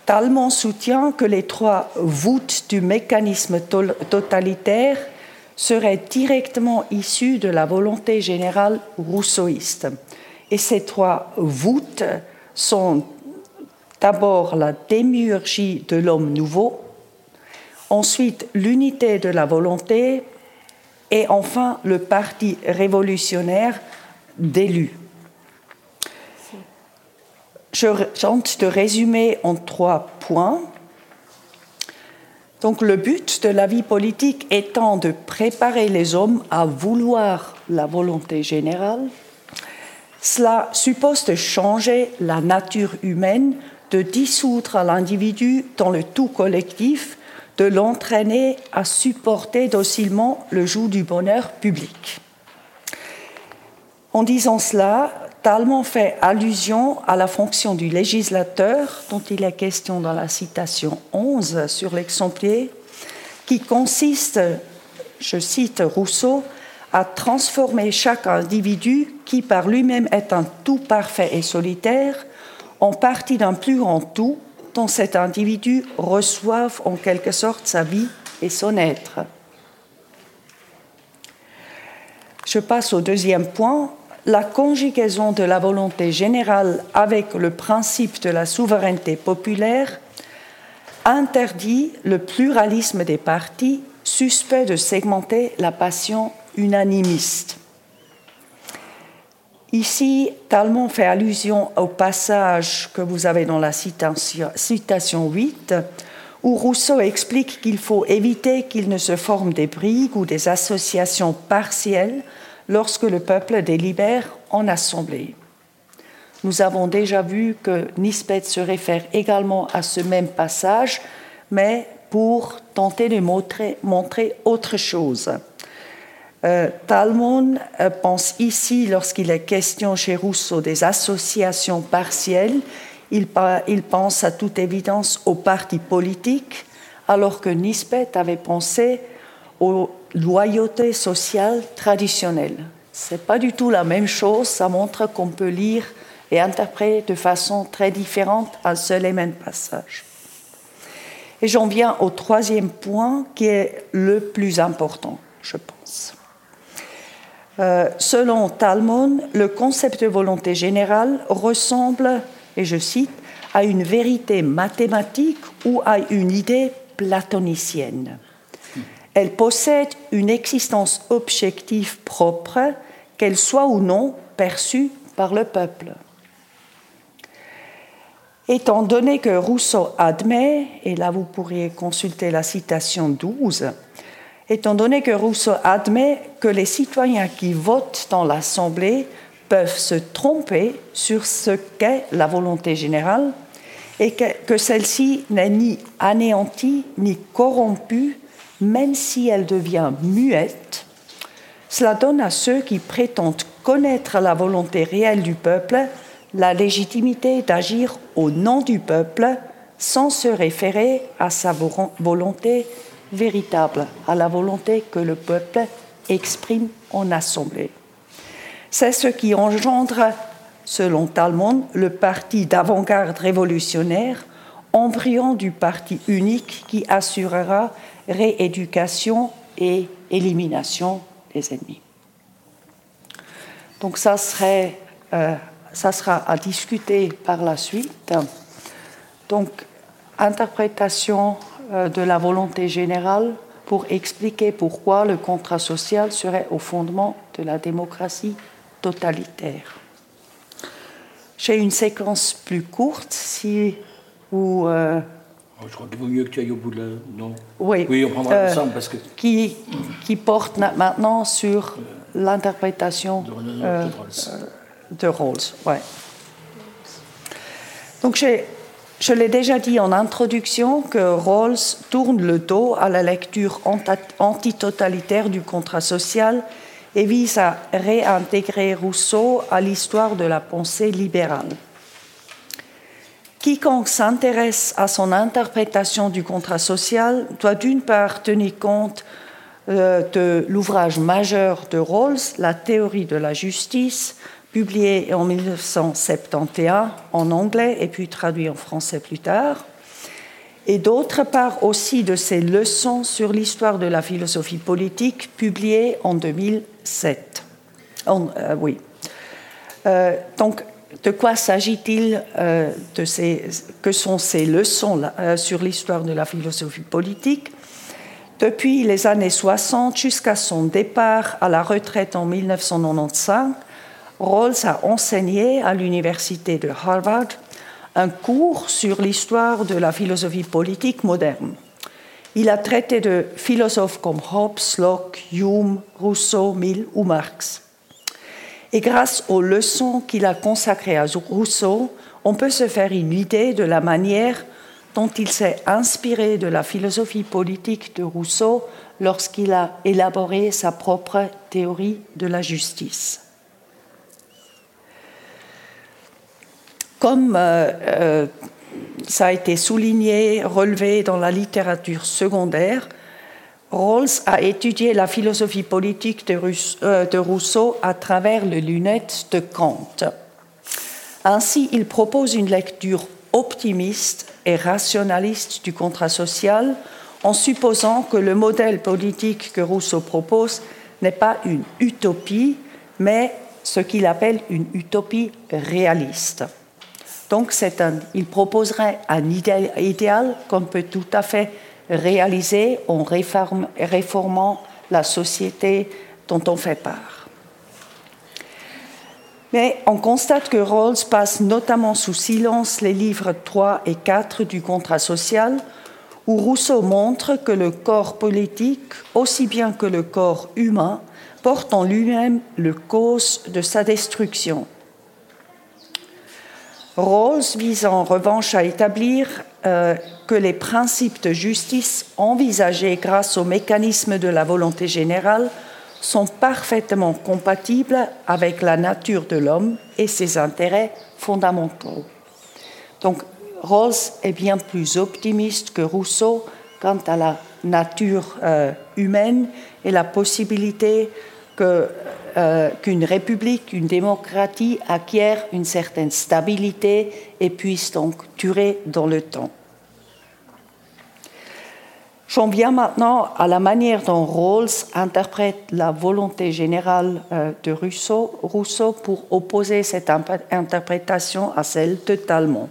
Talmont soutient que les trois voûtes du mécanisme totalitaire seraient directement issues de la volonté générale rousseauiste. Et ces trois voûtes sont D'abord la démiurgie de l'homme nouveau, ensuite l'unité de la volonté et enfin le parti révolutionnaire d'élus. Je tente de résumer en trois points. Donc le but de la vie politique étant de préparer les hommes à vouloir la volonté générale, cela suppose de changer la nature humaine de dissoudre l'individu dans le tout collectif, de l'entraîner à supporter docilement le joug du bonheur public. En disant cela, Talmont fait allusion à la fonction du législateur, dont il est question dans la citation 11 sur l'exemplier, qui consiste, je cite Rousseau, à transformer chaque individu qui par lui-même est un tout parfait et solitaire en partie d'un plus grand tout dont cet individu reçoive en quelque sorte sa vie et son être. Je passe au deuxième point. La conjugaison de la volonté générale avec le principe de la souveraineté populaire interdit le pluralisme des partis, suspect de segmenter la passion unanimiste. Ici, Talmont fait allusion au passage que vous avez dans la citation 8, où Rousseau explique qu'il faut éviter qu'il ne se forme des brigues ou des associations partielles lorsque le peuple délibère en assemblée. Nous avons déjà vu que Nispet se réfère également à ce même passage, mais pour tenter de montrer autre chose. Euh, Talmon euh, pense ici, lorsqu'il est question chez Rousseau des associations partielles, il, pense à toute évidence aux partis politiques, alors que Nispet avait pensé aux loyautés sociales traditionnelles. Ce n'est pas du tout la même chose, ça montre qu'on peut lire et interpréter de façon très différente un seul et même passage. Et j'en viens au troisième point qui est le plus important, je pense. Euh, selon Talmon, le concept de volonté générale ressemble, et je cite, à une vérité mathématique ou à une idée platonicienne. Elle possède une existence objective propre, qu'elle soit ou non perçue par le peuple. Étant donné que Rousseau admet, et là vous pourriez consulter la citation 12, étant donné que Rousseau admet que les citoyens qui votent dans l'Assemblée peuvent se tromper sur ce qu'est la volonté générale et que, celle-ci n'est ni anéantie ni corrompue, même si elle devient muette, cela donne à ceux qui prétendent connaître la volonté réelle du peuple la légitimité d'agir au nom du peuple sans se référer à sa volonté véritable, à la volonté que le peuple exprime en assemblée. C'est ce qui engendre, selon Talmond, le parti d'avant-garde révolutionnaire, embryon du parti unique qui assurera rééducation et élimination des ennemis. Donc ça serait, euh, ça sera à discuter par la suite. Donc interprétation de la volonté générale pour expliquer pourquoi le contrat social serait au fondement de la démocratie totalitaire. J'ai une séquence plus courte si vous. Euh, oh, je crois qu'il vaut mieux que tu ailles au bout de la. Non Oui. Oui, on prendra euh, ensemble parce que. Qui, qui porte maintenant sur l'interprétation de, euh, de Rawls. Ouais. Donc j'ai je l'ai déjà dit en introduction que Rawls tourne le dos à la lecture antitotalitaire du contrat social et vise à réintégrer Rousseau à l'histoire de la pensée libérale. Quiconque s'intéresse à son interprétation du contrat social doit d'une part tenir compte euh, de l'ouvrage majeur de Rawls, La théorie de la justice, publié en 1971 en anglais et puis traduit en français plus tard, et d'autre part aussi de ses leçons sur l'histoire de la philosophie politique publiées en 2007. Euh, oui. Euh, donc, de quoi s'agit-il euh, Que sont ces leçons sur l'histoire de la philosophie politique? Depuis les années 60 jusqu'à son départ à la retraite en 1995, Rawls a enseigné à l'université de Harvard un cours sur l'histoire de la philosophie politique moderne. Il a traité de philosophes comme Hobbes, Locke, Hume, Rousseau, Mill ou Marx. Et grâce aux leçons qu'il a consacrées à Rousseau, on peut se faire une idée de la manière dont il s'est inspiré de la philosophie politique de Rousseau lorsqu'il a élaboré sa propre théorie de la justice. Comme euh, euh, ça a été souligné, relevé dans la littérature secondaire, Rawls a étudié la philosophie politique euh, de Rousseau à travers les lunettes de Kant. Ainsi, il propose une lecture optimiste et rationaliste du contrat social en supposant que le modèle politique que Rousseau propose n'est pas une utopie, mais ce qu'il appelle une utopie réaliste. Donc, il proposerait un idéal qu'on peut tout à fait réaliser en réformant la société dont on fait part. Mais on constate que Rawls passe notamment sous silence les livres 3 et 4 du contrat social, où Rousseau montre que le corps politique, aussi bien que le corps humain, porte en lui-même le cause de sa destruction Rawls vise en revanche à établir euh, que les principes de justice envisagés grâce au mécanisme de la volonté générale sont parfaitement compatibles avec la nature de l'homme et ses intérêts fondamentaux. Donc Rawls est bien plus optimiste que Rousseau quant à la nature euh, humaine et la possibilité euh, qu'une république, une démocratie acquiert une certaine stabilité et puisse donc durer dans le temps. J'en viens maintenant à la manière dont Rawls interprète la volonté générale euh, de Rousseau, Rousseau pour opposer cette interprétation à celle de Talmont.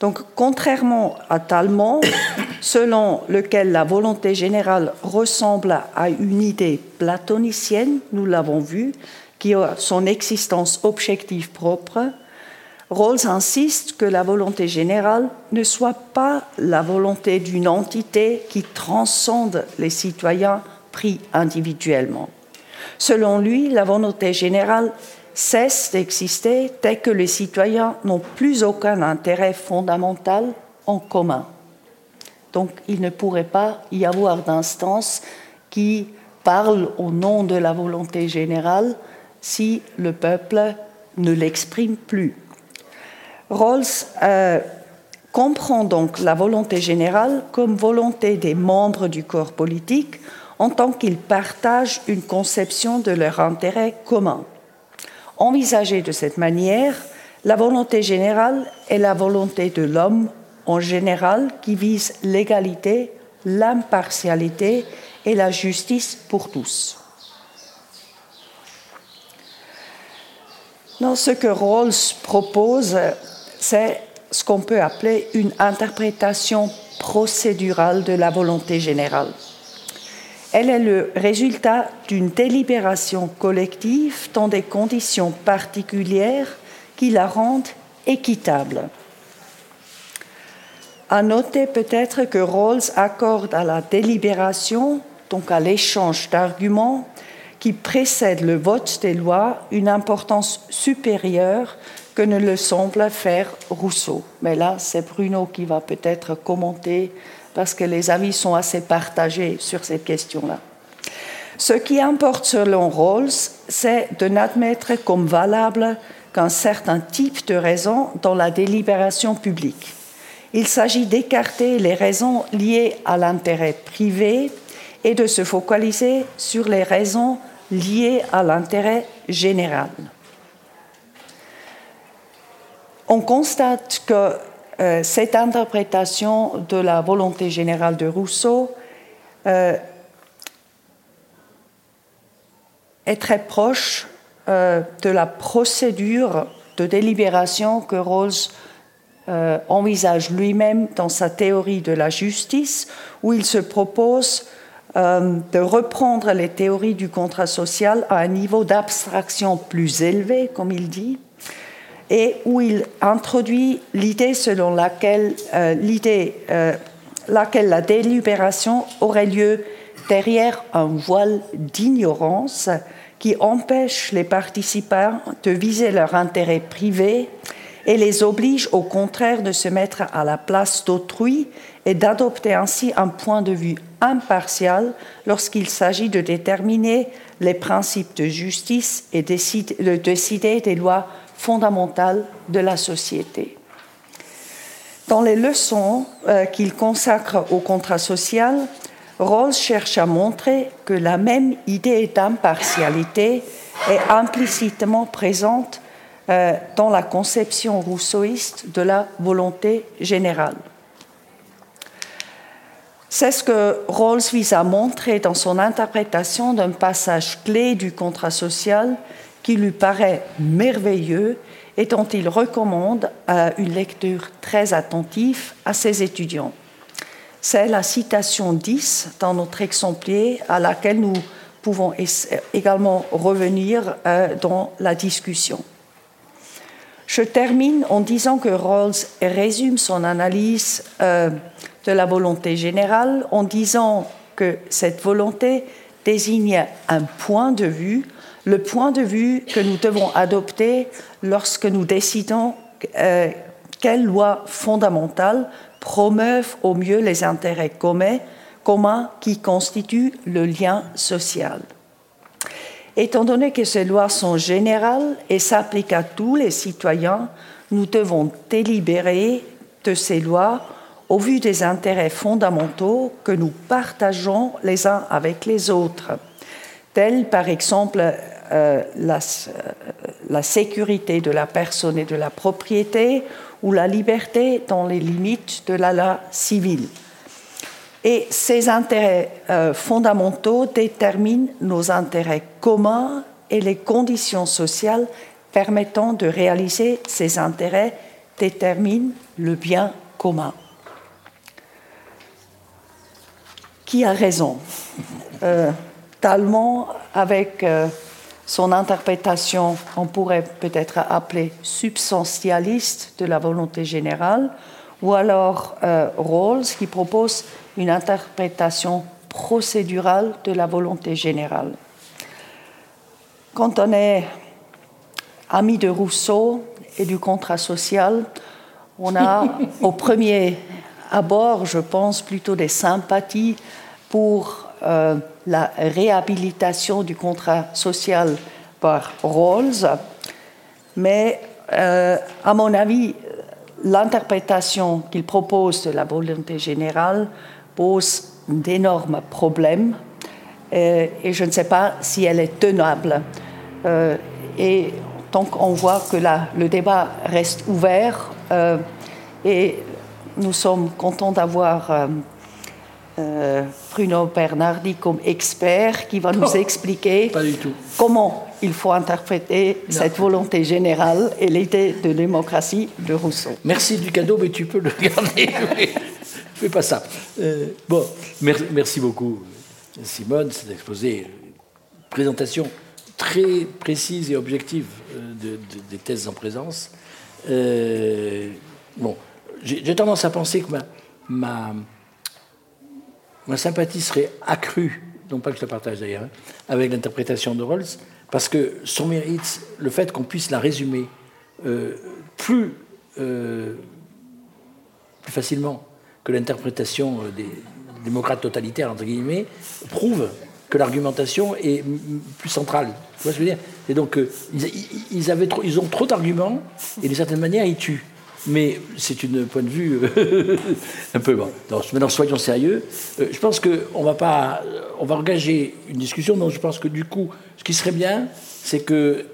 Donc, contrairement à Talmont, selon lequel la volonté générale ressemble à une idée platonicienne, nous l'avons vu, qui a son existence objective propre, Rawls insiste que la volonté générale ne soit pas la volonté d'une entité qui transcende les citoyens pris individuellement. Selon lui, la volonté générale cesse d'exister dès que les citoyens n'ont plus aucun intérêt fondamental en commun. Donc il ne pourrait pas y avoir d'instance qui parle au nom de la volonté générale si le peuple ne l'exprime plus. Rawls euh, comprend donc la volonté générale comme volonté des membres du corps politique en tant qu'ils partagent une conception de leur intérêt commun. Envisagée de cette manière, la volonté générale est la volonté de l'homme en général qui vise l'égalité, l'impartialité et la justice pour tous. Ce que Rawls propose, c'est ce qu'on peut appeler une interprétation procédurale de la volonté générale. Elle est le résultat d'une délibération collective dans des conditions particulières qui la rendent équitable. À noter peut-être que Rawls accorde à la délibération, donc à l'échange d'arguments qui précède le vote des lois, une importance supérieure que ne le semble faire Rousseau. Mais là, c'est Bruno qui va peut-être commenter parce que les avis sont assez partagés sur cette question-là. Ce qui importe selon Rawls, c'est de n'admettre comme valable qu'un certain type de raisons dans la délibération publique. Il s'agit d'écarter les raisons liées à l'intérêt privé et de se focaliser sur les raisons liées à l'intérêt général on constate que euh, cette interprétation de la volonté générale de Rousseau euh, est très proche euh, de la procédure de délibération que Rawls envisage lui-même dans sa théorie de la justice, où il se propose de reprendre les théories du contrat social à un niveau d'abstraction plus élevé, comme il dit, et où il introduit l'idée selon laquelle, euh, euh, laquelle la délibération aurait lieu derrière un voile d'ignorance qui empêche les participants de viser leur intérêt privé et les oblige au contraire de se mettre à la place d'autrui et d'adopter ainsi un point de vue impartial lorsqu'il s'agit de déterminer les principes de justice et de décider des lois fondamentale de la société. Dans les leçons euh, qu'il consacre au contrat social, Rawls cherche à montrer que la même idée d'impartialité est implicitement présente euh, dans la conception rousseauiste de la volonté générale. C'est ce que Rawls vise à montrer dans son interprétation d'un passage clé du contrat social qui lui paraît merveilleux et dont il recommande une lecture très attentive à ses étudiants. C'est la citation 10 dans notre exemplaire à laquelle nous pouvons également revenir euh, dans la discussion. Je termine en disant que Rawls résume son analyse euh, de la volonté générale en disant que cette volonté désigne un point de vue le point de vue que nous devons adopter lorsque nous décidons euh, quelles lois fondamentales promeuvent au mieux les intérêts communs, communs qui constituent le lien social. Étant donné que ces lois sont générales et s'appliquent à tous les citoyens, nous devons délibérer de ces lois au vu des intérêts fondamentaux que nous partageons les uns avec les autres, tels par exemple euh, la, euh, la, sécurité de la personne et de la propriété ou la liberté dans les limites de la loi civile. Et ces intérêts euh, fondamentaux déterminent nos intérêts communs et les conditions sociales permettant de réaliser ces intérêts déterminent le bien commun. Qui a raison? Euh, Talmont, avec son interprétation, on pourrait peut-être appeler substantialiste de la volonté générale, ou alors euh, Rawls qui propose une interprétation procédurale de la volonté générale. Quand on est ami de Rousseau et du contrat social, on a au premier abord, je pense, plutôt des sympathies pour euh, la réhabilitation du contrat social par Rawls, mais euh, à mon avis, l'interprétation qu'il propose de la volonté générale pose d'énormes problèmes euh, et je ne sais pas si elle est tenable. Euh, et donc on voit que là, le débat reste ouvert et nous sommes contents d'avoir Bruno Bernardi comme expert qui va nous expliquer comment il faut interpréter cette volonté générale et l'idée de démocratie de Rousseau. Merci du cadeau, mais tu peux le garder. Fais pas ça. Euh, bon, merci, beaucoup, Simone, cet exposé, présentation très précise et objective euh, des thèses en présence. Euh, bon, j'ai tendance à penser que ma ma sympathie serait accrue, non pas que je la partage d'ailleurs, hein, avec l'interprétation de Rawls, parce que son mérite, le fait qu'on puisse la résumer euh, plus, euh, plus facilement que l'interprétation euh, des démocrates totalitaires, entre guillemets, prouve que l'argumentation est plus centrale. Tu vois ce que je veux dire? Et donc, ils, ils ont trop d'arguments, et d'une certaine manière, ils tuent mais c'est une point de vue euh, un peu bon. maintenant, soyons sérieux. Euh, je pense qu'on va pas, on va engager une discussion. Donc, je pense que du coup, ce qui serait bien, c'est que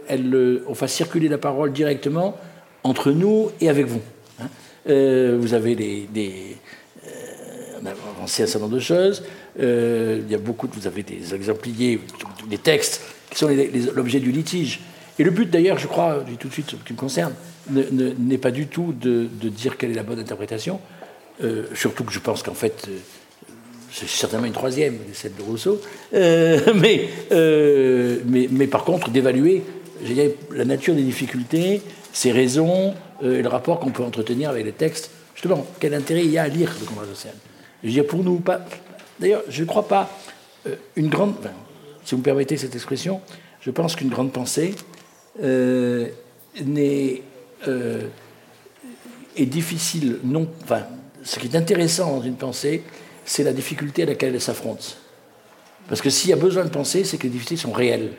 fasse circuler la parole directement entre nous et avec vous. Hein. Euh, vous avez des, des on a avancé un certain nombre de choses. il y a beaucoup, vous avez des exempliers, des textes qui sont l'objet du litige. Et le but, d'ailleurs, je crois, tout de suite, ce qui me concerne, n'est pas du tout de, dire quelle est la bonne interprétation, euh, surtout que je pense qu'en fait, euh, c'est certainement une troisième, celle de Rousseau, euh, mais, mais, mais, par contre d'évaluer la nature des difficultés, ses raisons et le rapport qu'on peut entretenir avec les textes. Justement, quel intérêt il y a à lire le contrat social? Je veux dire, pour nous, pas. D'ailleurs, je ne crois pas une grande. si vous me permettez cette expression, je pense qu'une grande pensée n'est euh, est difficile, non, enfin, ce qui est intéressant dans une pensée, c'est la difficulté à laquelle elle s'affronte. Parce que s'il y a besoin de penser, c'est que les difficultés sont réelles.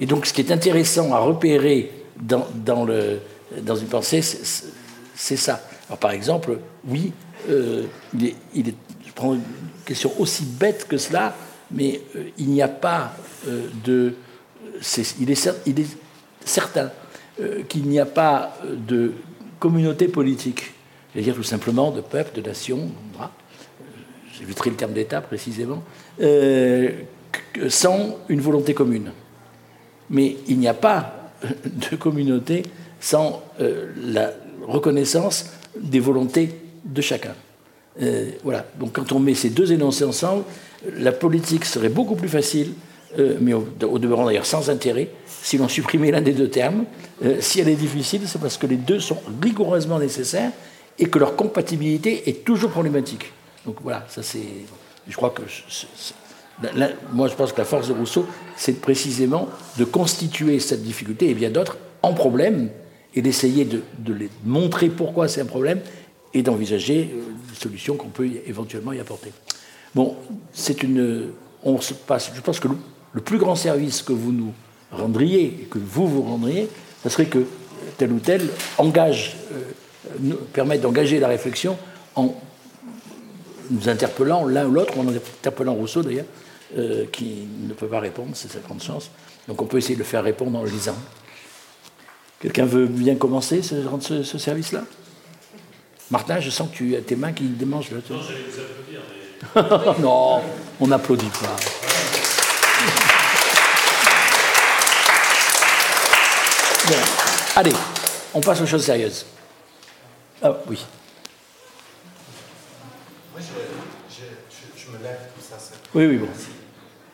Et donc, ce qui est intéressant à repérer dans, dans, le, dans une pensée, c'est ça. Alors, par exemple, oui, euh, il, est, il, je prends une question aussi bête que cela, mais euh, il n'y a pas de. est, il est certain qu'il n'y a pas de communauté politique, c'est-à-dire tout simplement de peuple, de nation, j'éviterai le terme d'État précisément, euh, sans une volonté commune. Mais il n'y a pas de communauté sans euh, la reconnaissance des volontés de chacun. voilà. Donc quand on met ces deux énoncés ensemble, la politique serait beaucoup plus facile, mais au, demeurant d'ailleurs sans intérêt, si l'on supprimait l'un des deux termes. Euh, si elle est difficile, c'est parce que les deux sont rigoureusement nécessaires et que leur compatibilité est toujours problématique. Donc voilà, ça c'est. Je crois que. moi, je pense que la force de Rousseau, c'est précisément de constituer cette difficulté et bien d'autres en problème et d'essayer de, les montrer pourquoi c'est un problème et d'envisager euh, des solutions qu'on peut éventuellement y apporter. Bon, c'est une. On se passe. Je pense que le plus grand service que vous nous rendriez, et que vous vous rendriez, ce serait que tel ou tel engage, euh, permette d'engager la réflexion en nous interpellant l'un ou l'autre, en interpellant Rousseau d'ailleurs, euh, qui ne peut pas répondre, c'est sa grande chance. Donc on peut essayer de le faire répondre en le lisant. Quelqu'un veut bien commencer ce, ce, service-là? Martin, je sens que tu as tes mains qui démangent. Là, non, j'allais vous applaudir. non, on n'applaudit pas. Allez, on passe aux choses sérieuses. Ah oui. Moi, je, me lève comme ça. Oui, oui, bon.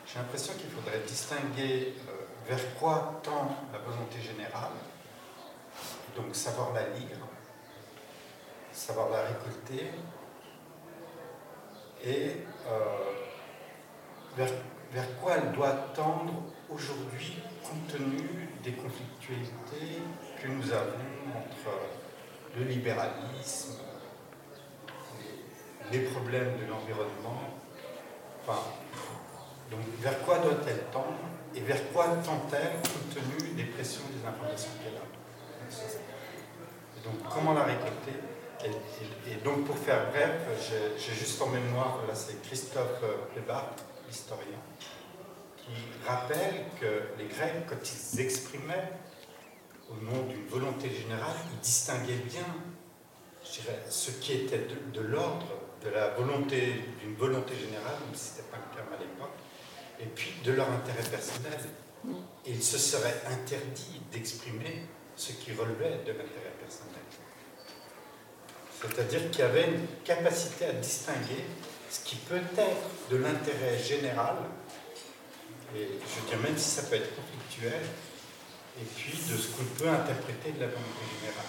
J'ai l'impression qu'il faudrait distinguer euh, vers quoi tend la volonté générale, donc savoir la lire, savoir la récolter, et euh, vers, vers quoi elle doit tendre aujourd'hui compte tenu des que nous avons entre le libéralisme, les problèmes de l'environnement, enfin, donc vers quoi doit-elle tendre et vers quoi tend-elle compte tenu des pressions des informations qu'elle a? Donc comment la récolter? Et, donc pour faire bref, j'ai juste en mémoire, là c'est Christophe Lebart, historien, qui rappelle que les Grecs, quand ils exprimaient au nom d'une volonté générale, ils distinguaient bien je dirais, ce qui était de, l'ordre de la volonté, d'une volonté générale, même si ce n'était pas le terme à l'époque, et puis de leur intérêt personnel. Et il se serait interdit d'exprimer ce qui relevait de l'intérêt personnel. C'est-à-dire qu'il y avait une capacité à distinguer ce qui peut être de l'intérêt général et je veux dire, même si ça peut être conflictuel, et puis de ce qu'on peut interpréter de la volonté générale,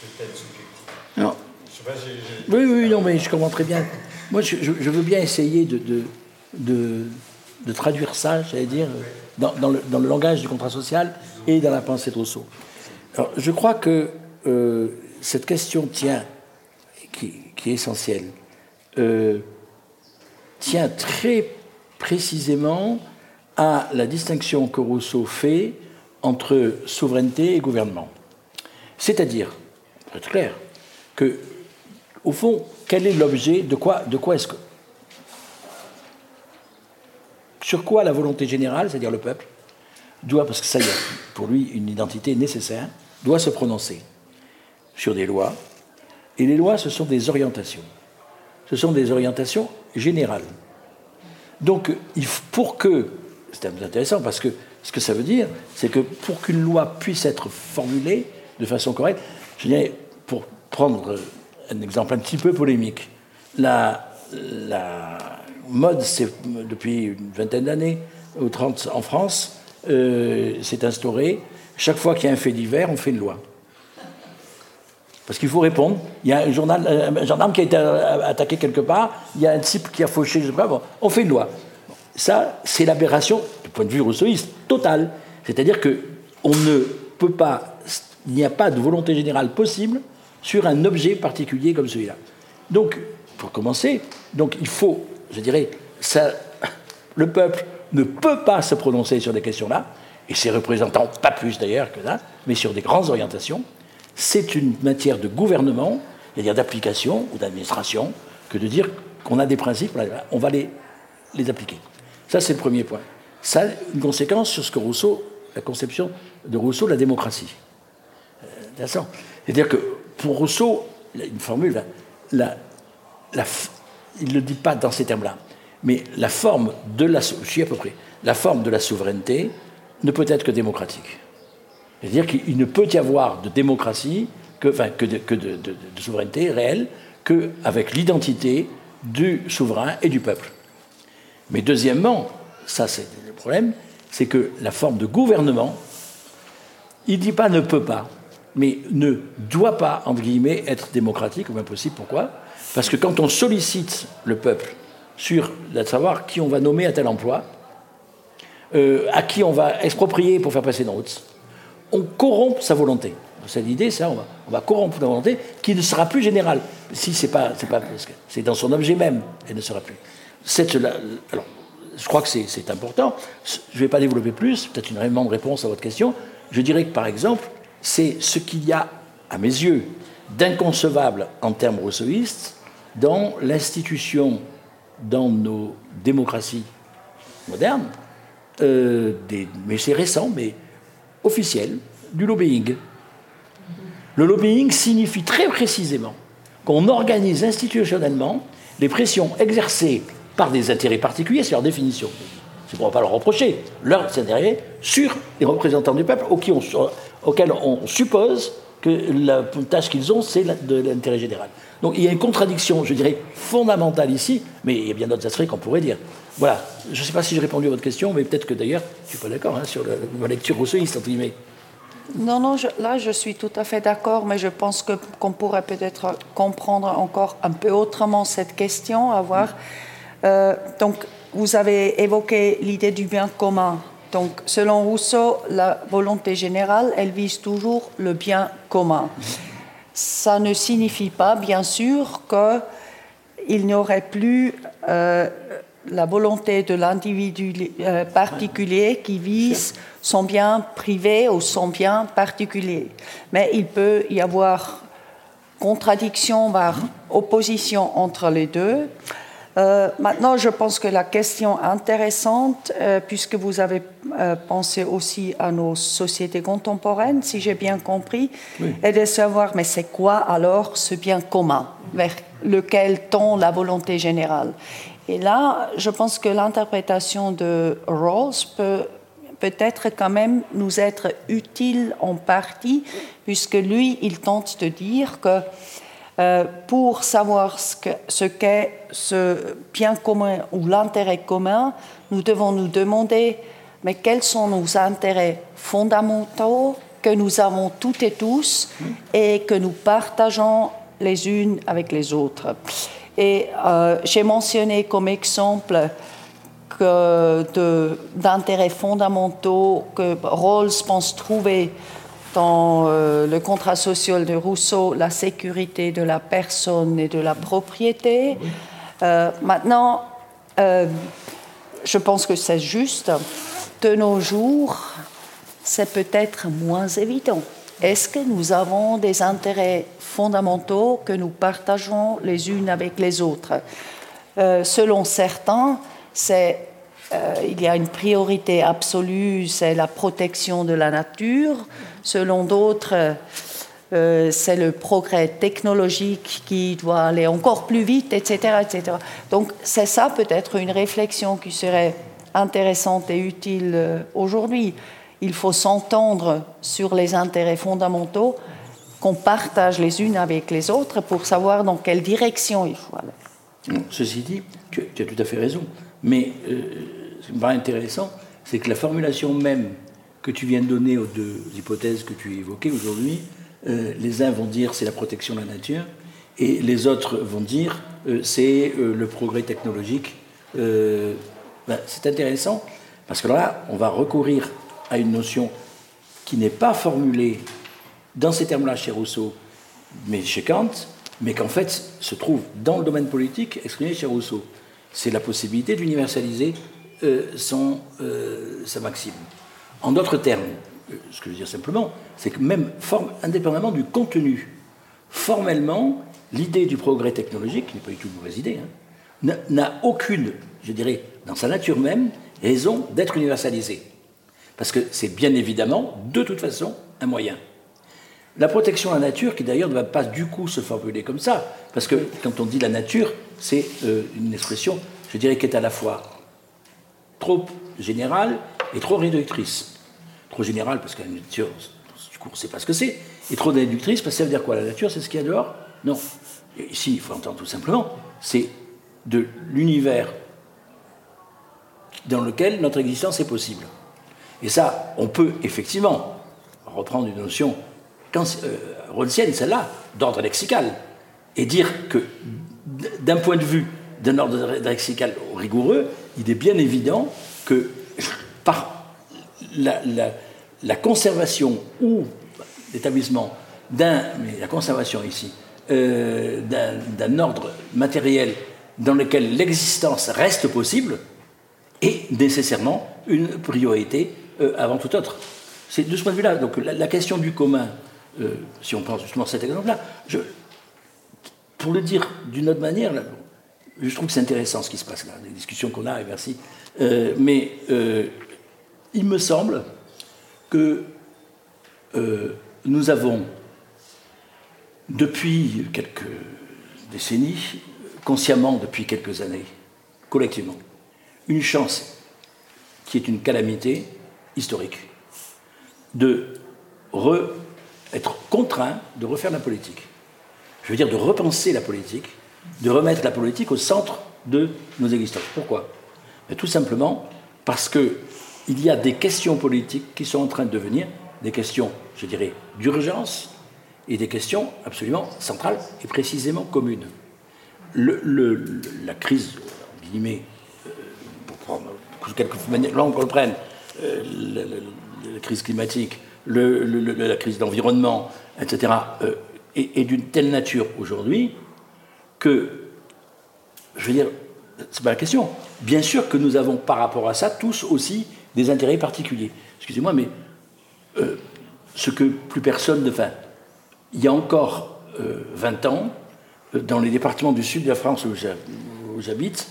peut-être subjective. Non. oui, oui, non, mais je comprends très bien. Moi, je, veux bien essayer de, de, de, traduire ça, j'allais dire, dans, dans, le, dans, le, langage du contrat social et dans la pensée de Rousseau. Alors, je crois que euh, cette question tient, qui, qui est essentielle, euh, tient très précisément à la distinction que Rousseau fait entre souveraineté et gouvernement. C'est-à-dire, pour être clair, que, au fond, quel est l'objet de quoi, de quoi est-ce que. Sur quoi la volonté générale, c'est-à-dire le peuple, doit, parce que ça y est, pour lui, une identité nécessaire, doit se prononcer sur des lois. Et les lois, ce sont des orientations. Ce sont des orientations générales. Donc, pour que c'est intéressant parce que ce que ça veut dire, c'est que pour qu'une loi puisse être formulée de façon correcte, je dirais, pour prendre un exemple un petit peu polémique, la, mode, c'est depuis une vingtaine d'années, ou 30 en France, euh, s'est instaurée. Chaque fois qu'il y a un fait divers, on fait une loi. Parce qu'il faut répondre. Il y a un, journal, un gendarme qui a été attaqué quelque part, il y a un type qui a fauché, je sais pas, on fait une loi. Ça, c'est l'aberration, du point de vue rousseauiste, totale. C'est-à-dire qu'on ne peut pas, il n'y a pas de volonté générale possible sur un objet particulier comme celui-là. Donc, pour commencer, donc il faut, je dirais, ça, le peuple ne peut pas se prononcer sur des questions-là, et ses représentants, pas plus d'ailleurs que là, mais sur des grandes orientations. C'est une matière de gouvernement, c'est-à-dire d'application ou d'administration, que de dire qu'on a des principes, on va les, les appliquer. Ça, c'est le premier point. Ça a une conséquence sur ce que Rousseau, la conception de Rousseau la démocratie. Euh, C'est-à-dire que pour Rousseau, une formule, la, il ne le dit pas dans ces termes-là, mais la forme de la, je la forme de la souveraineté ne peut être que démocratique. C'est-à-dire qu'il ne peut y avoir de démocratie, que de, de souveraineté réelle, qu'avec l'identité du souverain et du peuple. Mais deuxièmement, ça c'est le problème, c'est que la forme de gouvernement, il ne dit pas ne peut pas, mais ne doit pas, entre guillemets, être démocratique ou impossible. Pourquoi? Parce que quand on sollicite le peuple sur de savoir qui on va nommer à tel emploi, euh, à qui on va exproprier pour faire passer d'autres, on corrompt sa volonté. C'est l'idée, ça, on va, corrompre la volonté qui ne sera plus générale. Si c'est pas, c'est dans son objet même, elle ne sera plus alors, je crois que c'est important. Je ne vais pas développer plus, peut-être une vraiment de réponse à votre question. Je dirais que, par exemple, c'est ce qu'il y a, à mes yeux, d'inconcevable en termes rousseauistes dans l'institution, dans nos démocraties modernes, euh, mais c'est récent, mais officiel, du lobbying. Le lobbying signifie très précisément qu'on organise institutionnellement les pressions exercées par des intérêts particuliers, c'est leur définition. Je ne pourrais pas leur reprocher leurs intérêts sur les représentants du peuple auxquels on suppose que la tâche qu'ils ont, c'est de l'intérêt général. Donc il y a une contradiction, je dirais, fondamentale ici, mais il y a bien d'autres aspects qu'on pourrait dire. Voilà, je ne sais pas si j'ai répondu à votre question, mais peut-être que d'ailleurs, je ne suis pas d'accord hein, sur ma lecture rousseauiste, entre guillemets. Non, non, là je suis tout à fait d'accord, mais je pense qu'on pourrait peut-être comprendre encore un peu autrement cette question, à voir. Euh, donc, vous avez évoqué l'idée du bien commun. Donc, selon Rousseau, la volonté générale, elle vise toujours le bien commun. Ça ne signifie pas, bien sûr, qu'il n'y aurait plus euh, la volonté de l'individu euh, particulier qui vise son bien privé ou son bien particulier. Mais il peut y avoir contradiction, voire opposition entre les deux. Euh, maintenant, je pense que la question intéressante, euh, puisque vous avez euh, pensé aussi à nos sociétés contemporaines, si j'ai bien compris, est de savoir, mais c'est quoi alors ce bien commun vers lequel tend la volonté générale? Et là, je pense que l'interprétation de Rawls peut peut-être quand même nous être utile en partie, puisque lui, il tente de dire que euh, pour savoir ce qu'est ce, bien commun ou l'intérêt commun, nous devons nous demander mais quels sont nos intérêts fondamentaux que nous avons toutes et tous et que nous partageons les unes avec les autres. Et euh, j'ai mentionné comme exemple d'intérêts fondamentaux que Rawls pense trouver dans euh, le contrat social de Rousseau la sécurité de la personne et de la propriété. Euh, maintenant, euh, je pense que c'est juste. De nos jours, c'est peut-être moins évident. Est-ce que nous avons des intérêts fondamentaux que nous partageons les unes avec les autres? Selon certains, c'est il y a une priorité absolue, c'est la protection de la nature. Selon d'autres, euh, c'est le progrès technologique qui doit aller encore plus vite, etc. etc. Donc c'est ça peut-être une réflexion qui serait intéressante et utile euh, aujourd'hui. Il faut s'entendre sur les intérêts fondamentaux qu'on partage les unes avec les autres pour savoir dans quelle direction il faut aller. Ceci dit, tu, as tout à fait raison. Mais ce qui me paraît intéressant, c'est que la formulation même que tu viens de donner aux deux hypothèses que tu évoquais aujourd'hui, euh, les uns vont dire c'est la protection de la nature, et les autres vont dire euh, c'est euh, le progrès technologique. Ben, c'est intéressant, parce que là, on va recourir à une notion qui n'est pas formulée dans ces termes-là chez Rousseau, mais chez Kant, mais qu'en fait se trouve dans le domaine politique exprimé chez Rousseau. C'est la possibilité d'universaliser son, sa maxime. En d'autres termes, euh, ce que je veux dire simplement, c'est que même indépendamment du contenu, formellement, l'idée du progrès technologique, qui n'est pas du tout une mauvaise idée, hein, n'a aucune, je dirais, dans sa nature même, raison d'être universalisée. Parce que c'est bien évidemment, de toute façon, un moyen. La protection de la nature, qui d'ailleurs ne va pas du coup se formuler comme ça, parce que quand on dit la nature, c'est une expression, je dirais, qui est à la fois trop générale et trop réductrice. Trop générale parce que la nature, du coup, on ne sait pas ce que c'est, et trop réductrice parce que ça veut dire quoi La nature, c'est ce qu'il y a dehors? Non. ici, il faut entendre tout simplement, c'est de l'univers dans lequel notre existence est possible. Et ça, on peut effectivement reprendre une notion euh, celle-là, d'ordre lexical, et dire que d'un point de vue d'un ordre lexical rigoureux, il est bien évident que par la, conservation ou l'établissement d'un, mais la conservation ici, euh, d'un ordre matériel dans lequel l'existence reste possible est nécessairement une priorité euh, avant tout autre. C'est de ce point de vue-là. Donc la, question du commun, euh, si on pense justement cet exemple-là, pour le dire d'une autre manière, je trouve que c'est intéressant ce qui se passe là, les discussions qu'on a, et merci. Mais il me semble que euh, nous avons, depuis quelques décennies, consciemment depuis quelques années, collectivement, une chance qui est une calamité historique de être contraint de refaire la politique. Je veux dire de repenser la politique, de remettre la politique au centre de nos existences. Pourquoi? Tout simplement parce qu'il y a des questions politiques qui sont en train de devenir des questions, je dirais, d'urgence et des questions absolument centrales et précisément communes. la crise, en guillemets, euh, pour prendre le prenne, euh, la, crise climatique, la crise d'environnement, etc., euh, est d'une telle nature aujourd'hui que, je veux dire, c'est pas la question. Bien sûr que nous avons par rapport à ça tous aussi des intérêts particuliers. Excusez-moi, mais euh, ce que plus personne ne fait. Il y a encore 20 euh, ans, euh, dans les départements du sud de la France où j'habite,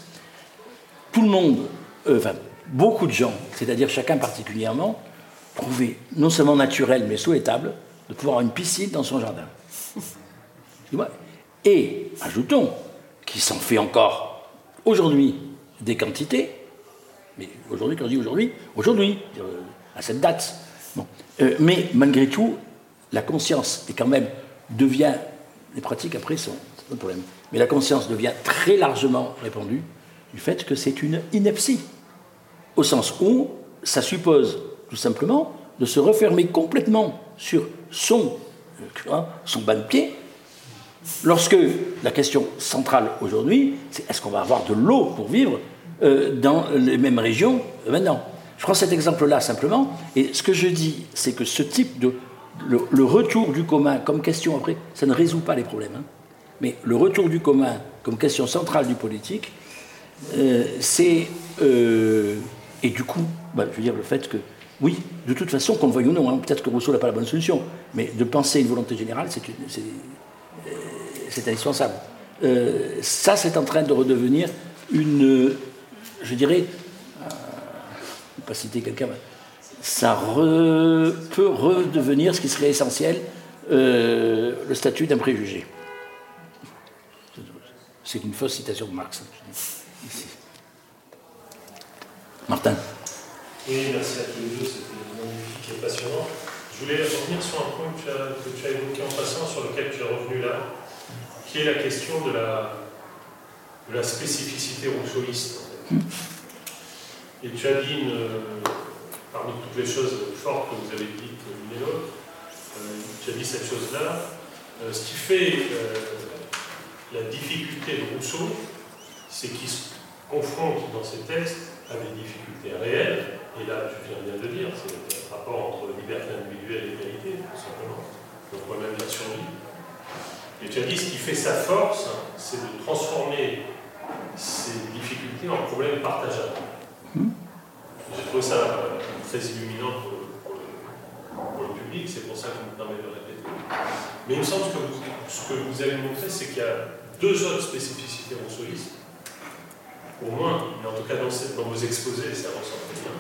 tout le monde, enfin beaucoup de gens, c'est-à-dire chacun particulièrement, trouvaient non seulement naturel mais souhaitable de pouvoir avoir une piscine dans son jardin. Et ajoutons qu'il s'en fait encore aujourd'hui des quantités, mais aujourd'hui, quand je dis aujourd'hui, aujourd'hui, à cette date. Euh, mais malgré tout, la conscience est quand même devient, les pratiques après sont un problème, mais la conscience devient très largement répandue du fait que c'est une ineptie, au sens où ça suppose tout simplement de se refermer complètement sur son, euh, son bas de pied, lorsque la question centrale aujourd'hui, c'est est-ce qu'on va avoir de l'eau pour vivre euh, dans les mêmes régions maintenant je prends cet exemple-là simplement, et ce que je dis, c'est que ce type de. Le, retour du commun comme question, après, ça ne résout pas les problèmes, hein. mais le retour du commun comme question centrale du politique, euh, c'est. Euh, et du coup, bah, je veux dire le fait que, oui, de toute façon, qu'on le veuille ou non, hein, peut-être que Rousseau n'a pas la bonne solution, mais de penser une volonté générale, c'est euh, indispensable. ça, c'est en train de redevenir une, je dirais, pas citer quelqu'un, ça peut redevenir ce qui serait essentiel, euh, le statut d'un préjugé. C'est une fausse citation de Marx. Hein, Martin. Oui, merci à tous les deux, c'était magnifique et passionnant. Je voulais revenir sur un point que tu, as, que tu as évoqué en passant, sur lequel tu es revenu là, qui est la question de la, de la spécificité rousseauiste. Et tu as dit, parmi toutes les choses fortes que vous avez dites l'une et l'autre, euh, tu as dit cette chose-là. Euh, ce qui fait euh, la difficulté de Rousseau, c'est qu'il se confronte dans ses textes à des difficultés réelles, et là tu viens bien de dire, c'est le rapport entre liberté individuelle et égalité, tout simplement, le problème de la survie. Et tu as dit ce qui fait sa force, c'est de transformer ces difficultés en problèmes partageables. J'ai trouvé ça très illuminant pour le, public, c'est pour ça que je me permets de répéter. Mais il me semble que ce que vous avez montré, c'est qu'il y a deux autres spécificités rousseauistes, au moins, mais en tout cas dans, vos exposés, ça ressort très bien.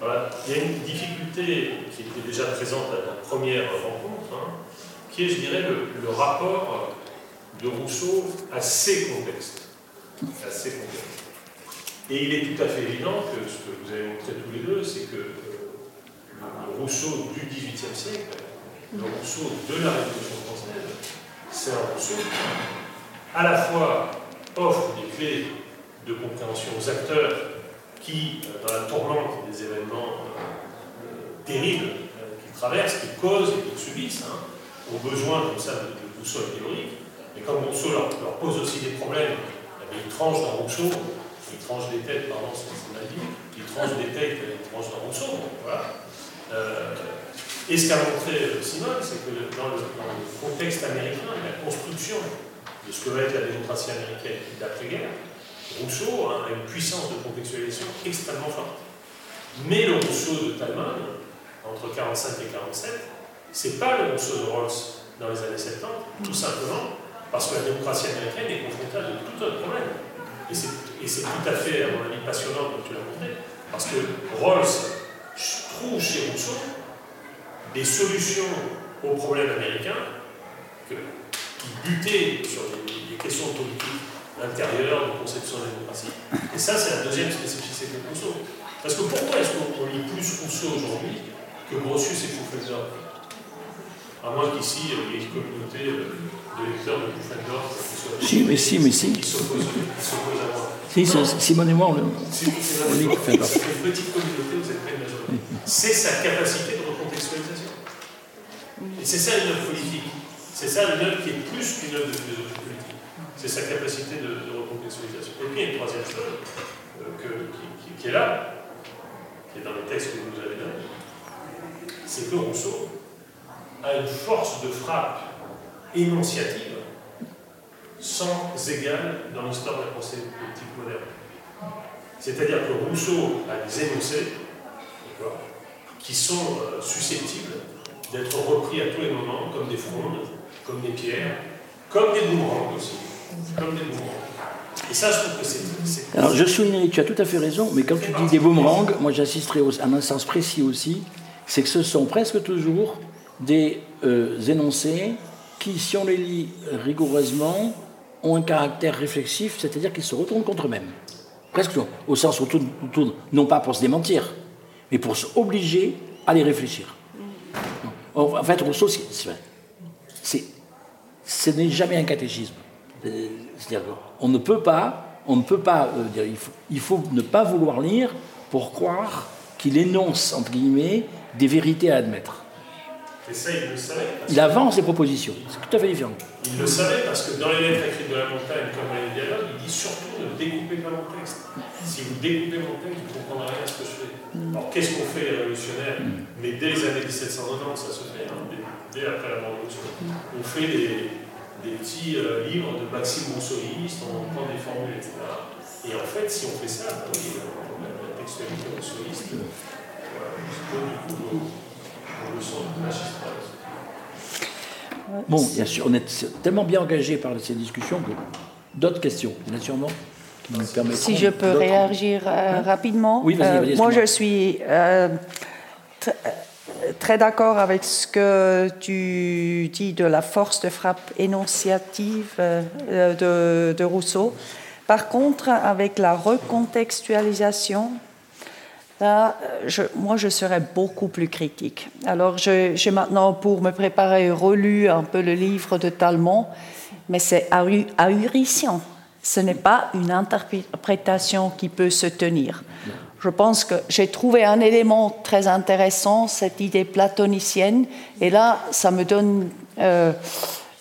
Voilà. Il y a une difficulté qui était déjà présente à la première rencontre, hein, qui est, je dirais, le, le, rapport de Rousseau à ces contextes. Ces contextes. Et il est tout à fait évident que ce que vous avez montré tous les deux, c'est que euh, le Rousseau du XVIIIe siècle, le Rousseau de la Révolution française, c'est un Rousseau qui, à la fois, offre des clés de compréhension aux acteurs qui, euh, dans la tourmente des événements euh, terribles qu'ils traversent, qu'ils causent et qu'ils subissent, hein, ont besoin comme ça de, boussole théorique. Mais comme Rousseau leur, pose aussi des problèmes, il tranche dans Rousseau il tranche des têtes, pardon, c'est ce qu'on il tranche des têtes, il tranche dans Rousseau. Voilà. Euh, et ce qu'a montré euh, Simone, c'est que dans le, contexte américain, la construction de ce que va être la démocratie américaine d'après-guerre, Rousseau a une puissance de contextualisation extrêmement forte. Mais le Rousseau de Talman, entre 45 et 47, c'est pas le Rousseau de Rawls dans les années 70, tout simplement parce que la démocratie américaine est confrontée à de tout autre problème. Et c'est tout à fait, à mon avis, passionnant comme tu l'as montré, parce que Rawls trouve chez Rousseau des solutions aux problèmes américains qui butaient sur des, questions politiques intérieure de conception de la démocratie. Et ça, c'est la deuxième spécificité de Rousseau. Parce que pourquoi est-ce qu'on lit plus Rousseau aujourd'hui que Grotius et Pufendorf À moins qu'ici, il y ait une communauté de de si, mais si, mais si. qui s'opposent à moi. Si, Simone et moi, on, Pufendorf. C'est sa capacité de recontextualisation. Et c'est ça une œuvre politique. C'est ça une œuvre qui est plus qu'une œuvre de philosophie politique. C'est sa capacité de, de recontextualisation. Et puis il y a une troisième chose euh, que, qui, qui, est là, qui est dans les textes que vous nous avez donnés, c'est que Rousseau a une force de frappe énonciative sans égale dans l'histoire de la pensée politique moderne. C'est-à-dire que Rousseau a des énoncés qui sont euh, susceptibles d'être repris à tous les moments comme des frondes, comme des pierres, comme des boomerangs aussi. Comme des boomerangs. Et ça, je trouve que c'est. Alors, je soulignerai, tu as tout à fait raison, mais quand tu dis des boomerangs, moi j'assisterai à un sens précis aussi, c'est que ce sont presque toujours des euh, énoncés qui, si on les lit rigoureusement, ont un caractère réflexif, c'est-à-dire qu'ils se retournent contre eux-mêmes. Presque au sens où tournent, non pas pour se démentir, mais pour s'obliger à les réfléchir. En fait, Rousseau, c'est, ce n'est jamais un catéchisme. C'est-à-dire on ne peut pas, on ne peut pas euh, il faut, ne pas vouloir lire pour croire qu'il énonce, entre guillemets, des vérités à admettre. Et ça, il le savait. Il avance des propositions, c'est tout à fait différent. Il le savait parce que dans les lettres écrites de la montagne, comme dans les dialogues, il dit surtout ne découpez pas mon texte. Si vous découpez mon texte, vous ne comprendrez rien à ce que je fais. Alors qu'est-ce qu'on fait les révolutionnaires Mais dès les années 1790, ça se fait, hein, dès, après la révolution. On fait des, des petits euh, livres de Maxime Rousseauiste, on prend des formules, etc. Et en fait, si on fait ça, bah oui, la textualité rousseauiste, voilà, du coup, on le sent magistral. Bon, bien sûr, on est tellement bien engagé par ces discussions que d'autres questions, bien sûrement. Qui nous si je peux réagir euh, Hein rapidement. Oui, vas-y, Euh, vas-y, moi, je suis euh, tr- euh, très d'accord avec ce que tu dis de la force de frappe énonciative euh, de, de Rousseau. Par contre, avec la recontextualisation, Je, moi, je serais beaucoup plus critique. Alors, j'ai maintenant, pour me préparer, relu un peu le livre de Talmont, mais c'est ahu- ahurissant. Ce n'est pas une interprétation qui peut se tenir. Je pense que j'ai trouvé un élément très intéressant, cette idée platonicienne, et là, ça me donne euh,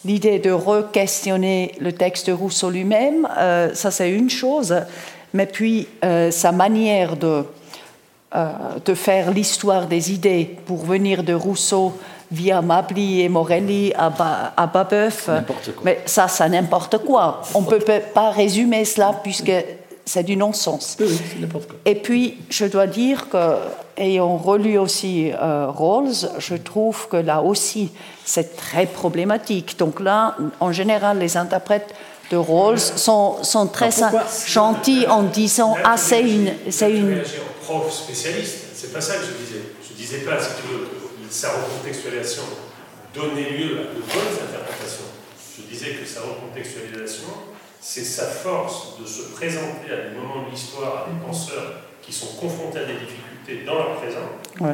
l'idée de re-questionner le texte Rousseau lui-même. Euh, ça, c'est une chose, mais puis euh, sa manière de euh, de faire l'histoire des idées pour venir de Rousseau via Mably et Morelli à, ba à Babeuf. Mais ça, c'est n'importe quoi. On ne peut pas résumer cela puisque c'est du non-sens. Oui, oui. Et puis, je dois dire que, ayant relu aussi euh, Rawls, je trouve que là aussi, c'est très problématique. Donc là, en général, les interprètes de Rawls sont, sont très gentils en disant Ah, c'est une, c'est une, prof spécialiste, c'est pas ça que je disais. Je disais pas, si tu veux, que sa recontextualisation donnait lieu à de bonnes interprétations. Je disais que sa recontextualisation, c'est sa force de se présenter à des moments de l'histoire, à des penseurs qui sont confrontés à des difficultés dans leur présent, Ouais.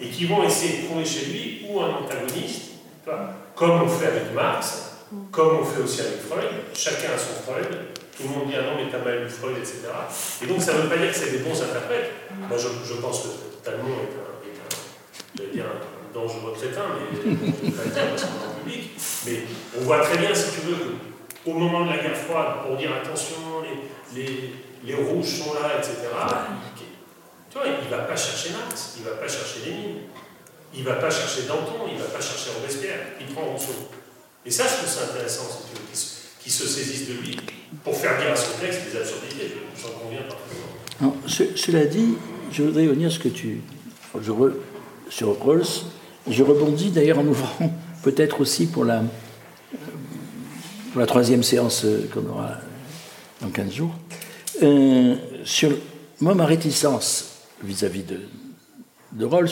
et qui vont essayer de trouver chez lui ou un antagoniste, comme on fait avec Marx, comme on fait aussi avec Freud, chacun a son Freud, tout le monde dit ah non mais t'as mal lu Freud, etc. Et donc ça ne veut pas dire que c'est des bons interprètes. Moi je, je pense que Talmont est un, est un, un dangereux crétin, mais je public. Mais on voit très bien, si tu veux, qu'au moment de la guerre froide, pour dire attention, les, les, les rouges sont là, etc., tu vois, il ne va pas chercher Marx, il ne va pas chercher Lénine, il ne va pas chercher Danton, il ne va pas chercher Robespierre, il prend Rousseau. Et ça, je trouve ça intéressant, si tu veux, qu'il se, qu'il se saisisse de lui pour faire dire à son texte des absurdités, je- j'en conviens ce- cela dit, je voudrais revenir ce que tu. Sur Rawls. Je rebondis d'ailleurs en ouvrant peut-être aussi pour la, pour la troisième séance euh, qu'on aura dans 15 jours. Euh, sur moi, ma réticence vis-à-vis de, de Rawls,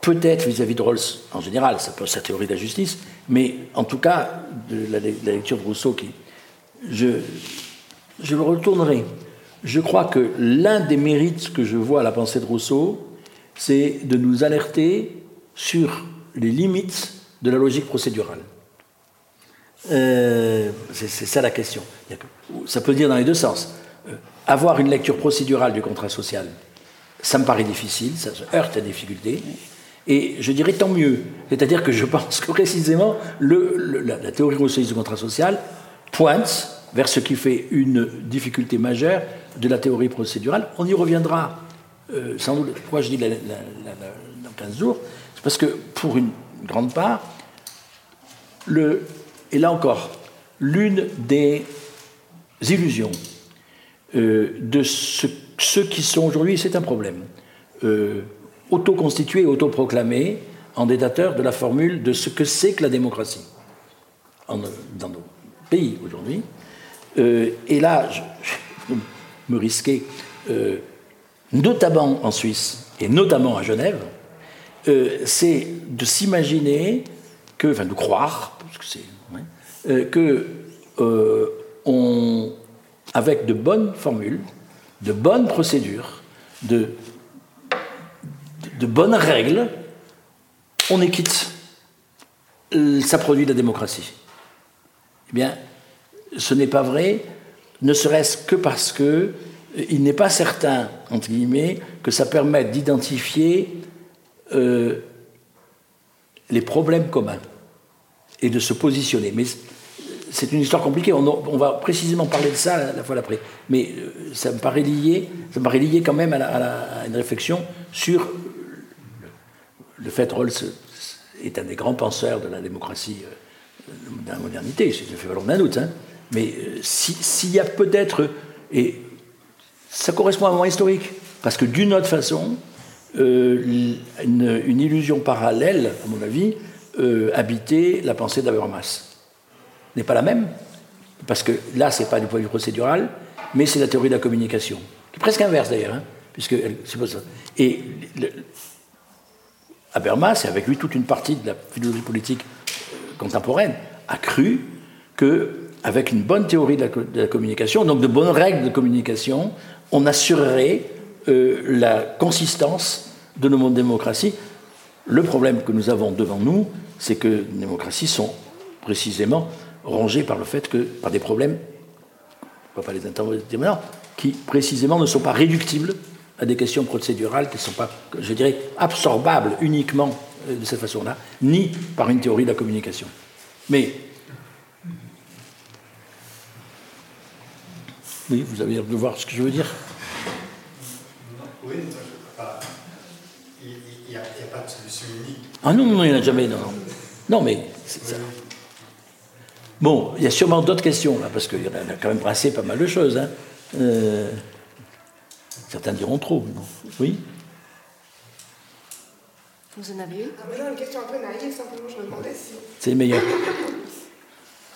peut-être vis-à-vis de Rawls en général, ça peut sa théorie de la justice, mais en tout cas, de la, lecture de Rousseau qui, je, je le retournerai. Je crois que l'un des mérites que je vois à la pensée de Rousseau, c'est de nous alerter sur les limites de la logique procédurale. Euh, c'est ça la question. Ça peut dire dans les deux sens. Euh, avoir une lecture procédurale du contrat social, ça me paraît difficile, ça heurte à des difficultés. Et je dirais tant mieux. C'est-à-dire que je pense que précisément la, théorie rousseauiste du contrat social pointe vers ce qui fait une difficulté majeure de la théorie procédurale. On y reviendra euh, sans doute. Pourquoi je dis dans 15 jours? C'est parce que pour une grande part, et là encore, l'une des illusions euh, de ceux qui sont aujourd'hui, c'est un problème, euh, autoconstitués, autoproclamés en détateurs de la formule de ce que c'est que la démocratie dans nos pays aujourd'hui. Euh, et là, je, me risquer, notamment en Suisse et notamment à Genève, c'est de s'imaginer que, enfin de croire, que euh, euh, avec de bonnes formules, de bonnes procédures, de, de bonnes règles, on est quitte. Euh, ça produit la démocratie. Eh bien, ce n'est pas vrai, ne serait-ce que parce que il n'est pas certain, entre guillemets, que ça permette d'identifier les problèmes communs et de se positionner. Mais c'est une histoire compliquée. On, va précisément parler de ça la, fois d'après. Mais euh, ça me paraît lié, ça me paraît lié quand même à, une réflexion sur le, fait Rawls est un des grands penseurs de la démocratie, euh, de la modernité. Ça fait valoir d'un doute. Mais euh, s'il y a peut-être et ça correspond à un moment historique, parce que d'une autre façon, une, illusion parallèle, à mon avis, habitait la pensée d'Habermas n'est pas la même, parce que là, ce n'est pas du point de vue procédural, mais c'est la théorie de la communication, qui est presque inverse d'ailleurs, hein, puisque c'est pas ça. Et Habermas, et avec lui toute une partie de la philosophie politique euh, contemporaine, a cru que avec une bonne théorie de la, communication, donc de bonnes règles de communication, on assurerait euh, la consistance de nos mondes de démocratie. Le problème que nous avons devant nous, c'est que les démocraties sont précisément rongés par le fait que, par des problèmes, on va pas les intervenir qui précisément ne sont pas réductibles à des questions procédurales qui ne sont pas, je dirais, absorbables uniquement euh, de cette façon-là, ni par une théorie de la communication. Mais, oui, vous avez l'air de voir ce que je veux dire. Oui, il n'y a, pas de solution unique. Ah non, non, il n'y en a jamais, non. Non, mais ça, Bon, il y a sûrement d'autres questions, là, parce qu'il y en a quand même brassé pas mal de choses. Hein. Euh, certains diront trop. Oui Vous en avez une ah, Une question un peu naïve, simplement, je me demandais si. C'est le meilleur.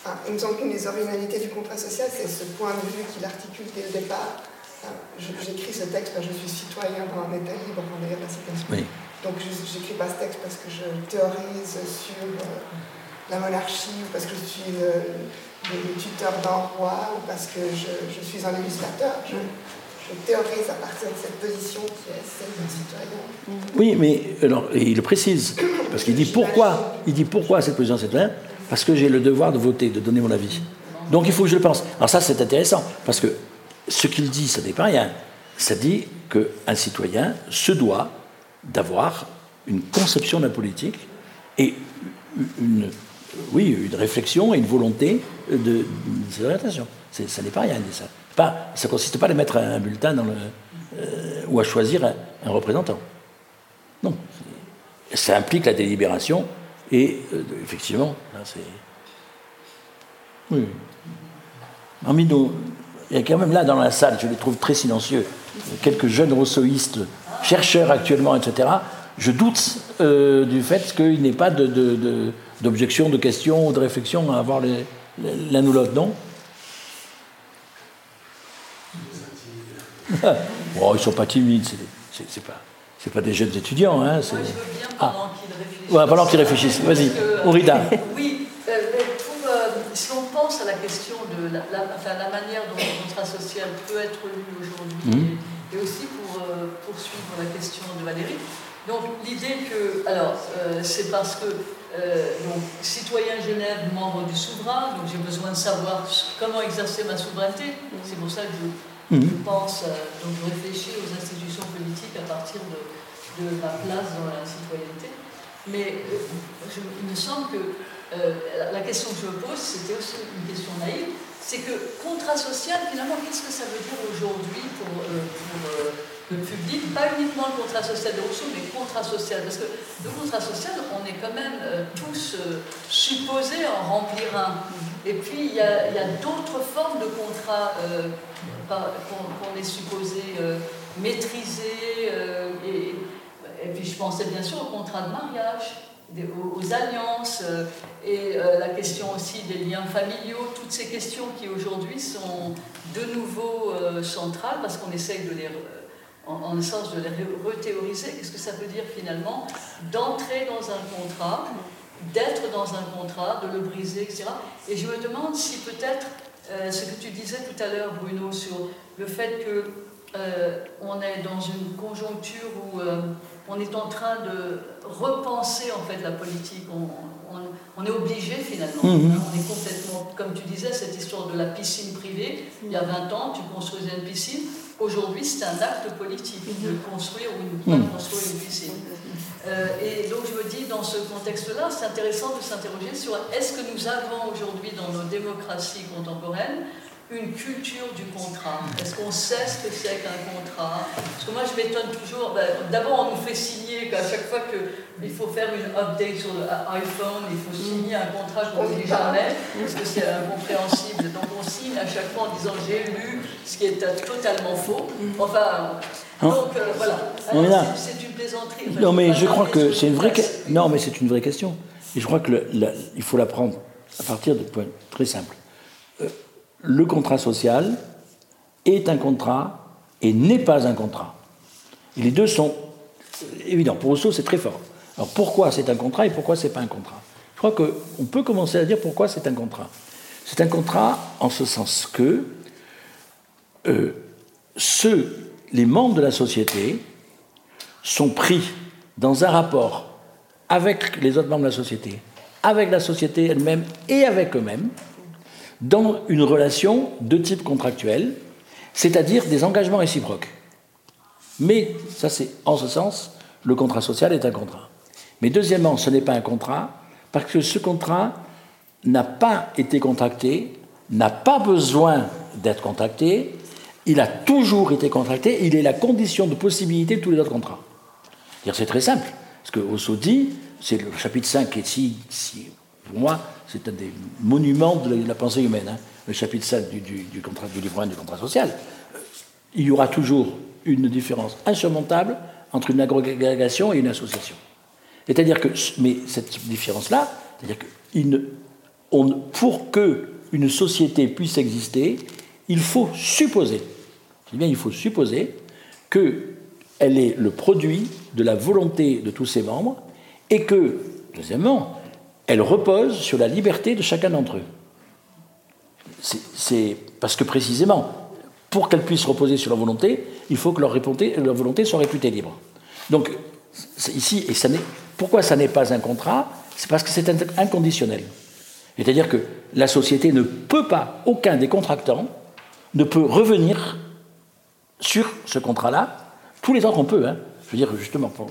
Ah, il me semble qu'une des originalités du contrat social, c'est ce point de vue qu'il articule dès le départ. Ah, j'écris ce texte parce que je suis citoyen dans un État libre, d'ailleurs, la citation. Oui. Donc, j'écris pas ce texte parce que je théorise sur. Euh, la monarchie, ou parce que je suis le, tuteur d'un roi, ou parce que je, suis un législateur. Je, théorise à de cette position qui est celle d'un citoyen. Oui, mais il le précise, parce qu'il dit pourquoi, il dit pourquoi cette position citoyenne Parce que j'ai le devoir de voter, de donner mon avis. Donc il faut que je le pense. Alors ça, c'est intéressant, parce que ce qu'il dit, ça n'est pas rien. Ça dit qu'un citoyen se doit d'avoir une conception de la politique et une réflexion et une volonté de, de cette orientation. Ça n'est pas rien, ça. Pas, ça consiste pas à mettre un bulletin dans le, euh, ou à choisir un, représentant. Non. Ça implique la délibération et, euh, effectivement, c'est. Oui. Parmi il y a quand même là dans la salle, je les trouve très silencieux, quelques jeunes rousseauistes, chercheurs actuellement, etc. Je doute euh, du fait qu'il n'y ait pas de d'objections, de questions ou de réflexions à avoir l'un ou l'autre, non? bon, Ils ne sont pas timides, c'est pas, pas des jeunes étudiants. Hein, Moi, je veux bien ah. pendant qu'ils réfléchissent. Ouais, qu'ils réfléchissent. Vas-y, Aurida. oui, euh, pour, euh, si on pense à la question de la, la, manière dont le contrat social peut être lu aujourd'hui mhm. et, aussi pour euh, poursuivre la question de Valérie. Donc l'idée que, alors euh, c'est parce que euh, donc, citoyen Genève, membre du souverain, donc j'ai besoin de savoir comment exercer ma souveraineté. C'est pour ça que je, mhm. pense, donc je réfléchis aux institutions politiques à partir de, de ma place dans la citoyenneté. Mais il me semble que euh, la question que je me pose, c'était aussi une question naïve, c'est que contrat social, finalement, qu'est-ce que ça veut dire aujourd'hui pour, euh, euh, le public? Pas uniquement le contrat social de Rousseau, mais contrat social. Parce que le contrat social, on est quand même tous supposés en remplir un. Et puis, il y a, d'autres formes de contrats qu'on est supposé maîtriser. Et, et puis, je pensais bien sûr au contrat de mariage aux, alliances euh, et euh, la question aussi des liens familiaux, toutes ces questions qui aujourd'hui sont de nouveau euh, centrales parce qu'on essaye de les, en, sens de les rethéoriser. Qu'est-ce que ça veut dire finalement? D'entrer dans un contrat, d'être dans un contrat, de le briser, etc. Et je me demande si peut-être ce que tu disais tout à l'heure, Bruno, sur le fait que on est dans une conjoncture où on est en train de repenser en fait la politique. On, est obligé finalement. Mhm. On est complètement, comme tu disais, cette histoire de la piscine privée. Il y a 20 ans, tu construisais une piscine. Aujourd'hui, c'est un acte politique de mhm. construire ou de mhm. construire une piscine. Euh, et donc je me dis, dans ce contexte-là, c'est intéressant de s'interroger sur est-ce que nous avons aujourd'hui dans nos démocraties contemporaines une culture du contrat? Est-ce qu'on sait ce que c'est qu'un contrat? Parce que moi, je m'étonne toujours. Ben, d'abord, on nous fait signer qu'à chaque fois qu'il faut faire une update sur l'iPhone, il faut signer un contrat qu'on ne lit jamais, parce que c'est incompréhensible. Donc, on signe à chaque fois en disant j'ai lu, ce qui est totalement faux. Enfin. Hein donc euh, voilà, c'est une plaisanterie. Non, mais je crois que c'est une vraie non, mais c'est une vraie question. Et je crois que il faut la prendre à partir de points très simples le contrat social est un contrat et n'est pas un contrat. Et les deux sont évidents. Pour Rousseau, c'est très fort. Alors pourquoi c'est un contrat et pourquoi c'est pas un contrat? Je crois qu'on peut commencer à dire pourquoi c'est un contrat. C'est un contrat en ce sens que euh, ceux, les membres de la société, sont pris dans un rapport avec les autres membres de la société, avec la société elle-même et avec eux-mêmes, dans une relation de type contractuel, c'est-à-dire des engagements réciproques. Mais ça, c'est en ce sens, le contrat social est un contrat. Mais deuxièmement, ce n'est pas un contrat parce que ce contrat n'a pas été contracté, n'a pas besoin d'être contracté, il a toujours été contracté, il est la condition de possibilité de tous les autres contrats. C'est très simple, parce que Rousseau dit, c'est le chapitre 5 qui est si, pour moi, c'est un des monuments de la pensée humaine, hein. le chapitre 7 du, contrat, du livre 1 du contrat social. Euh, il y aura toujours une différence insurmontable entre une agrégation et une association. C'est-à-dire que, mais cette différence-là, c'est-à-dire que pour que une société puisse exister, il faut supposer, je bien, il faut supposer qu'elle est le produit de la volonté de tous ses membres et que, deuxièmement, elle repose sur la liberté de chacun d'entre eux. C'est parce que précisément, pour qu'elle puisse reposer sur la volonté, il faut que leur, leur volonté soit réputée libre. Donc, ici, et ça pourquoi ça n'est pas un contrat? C'est parce que c'est inconditionnel. C'est-à-dire que la société ne peut pas, aucun des contractants ne peut revenir sur ce contrat-là. Tous les autres, on peut. Hein. Je veux dire, justement, pour,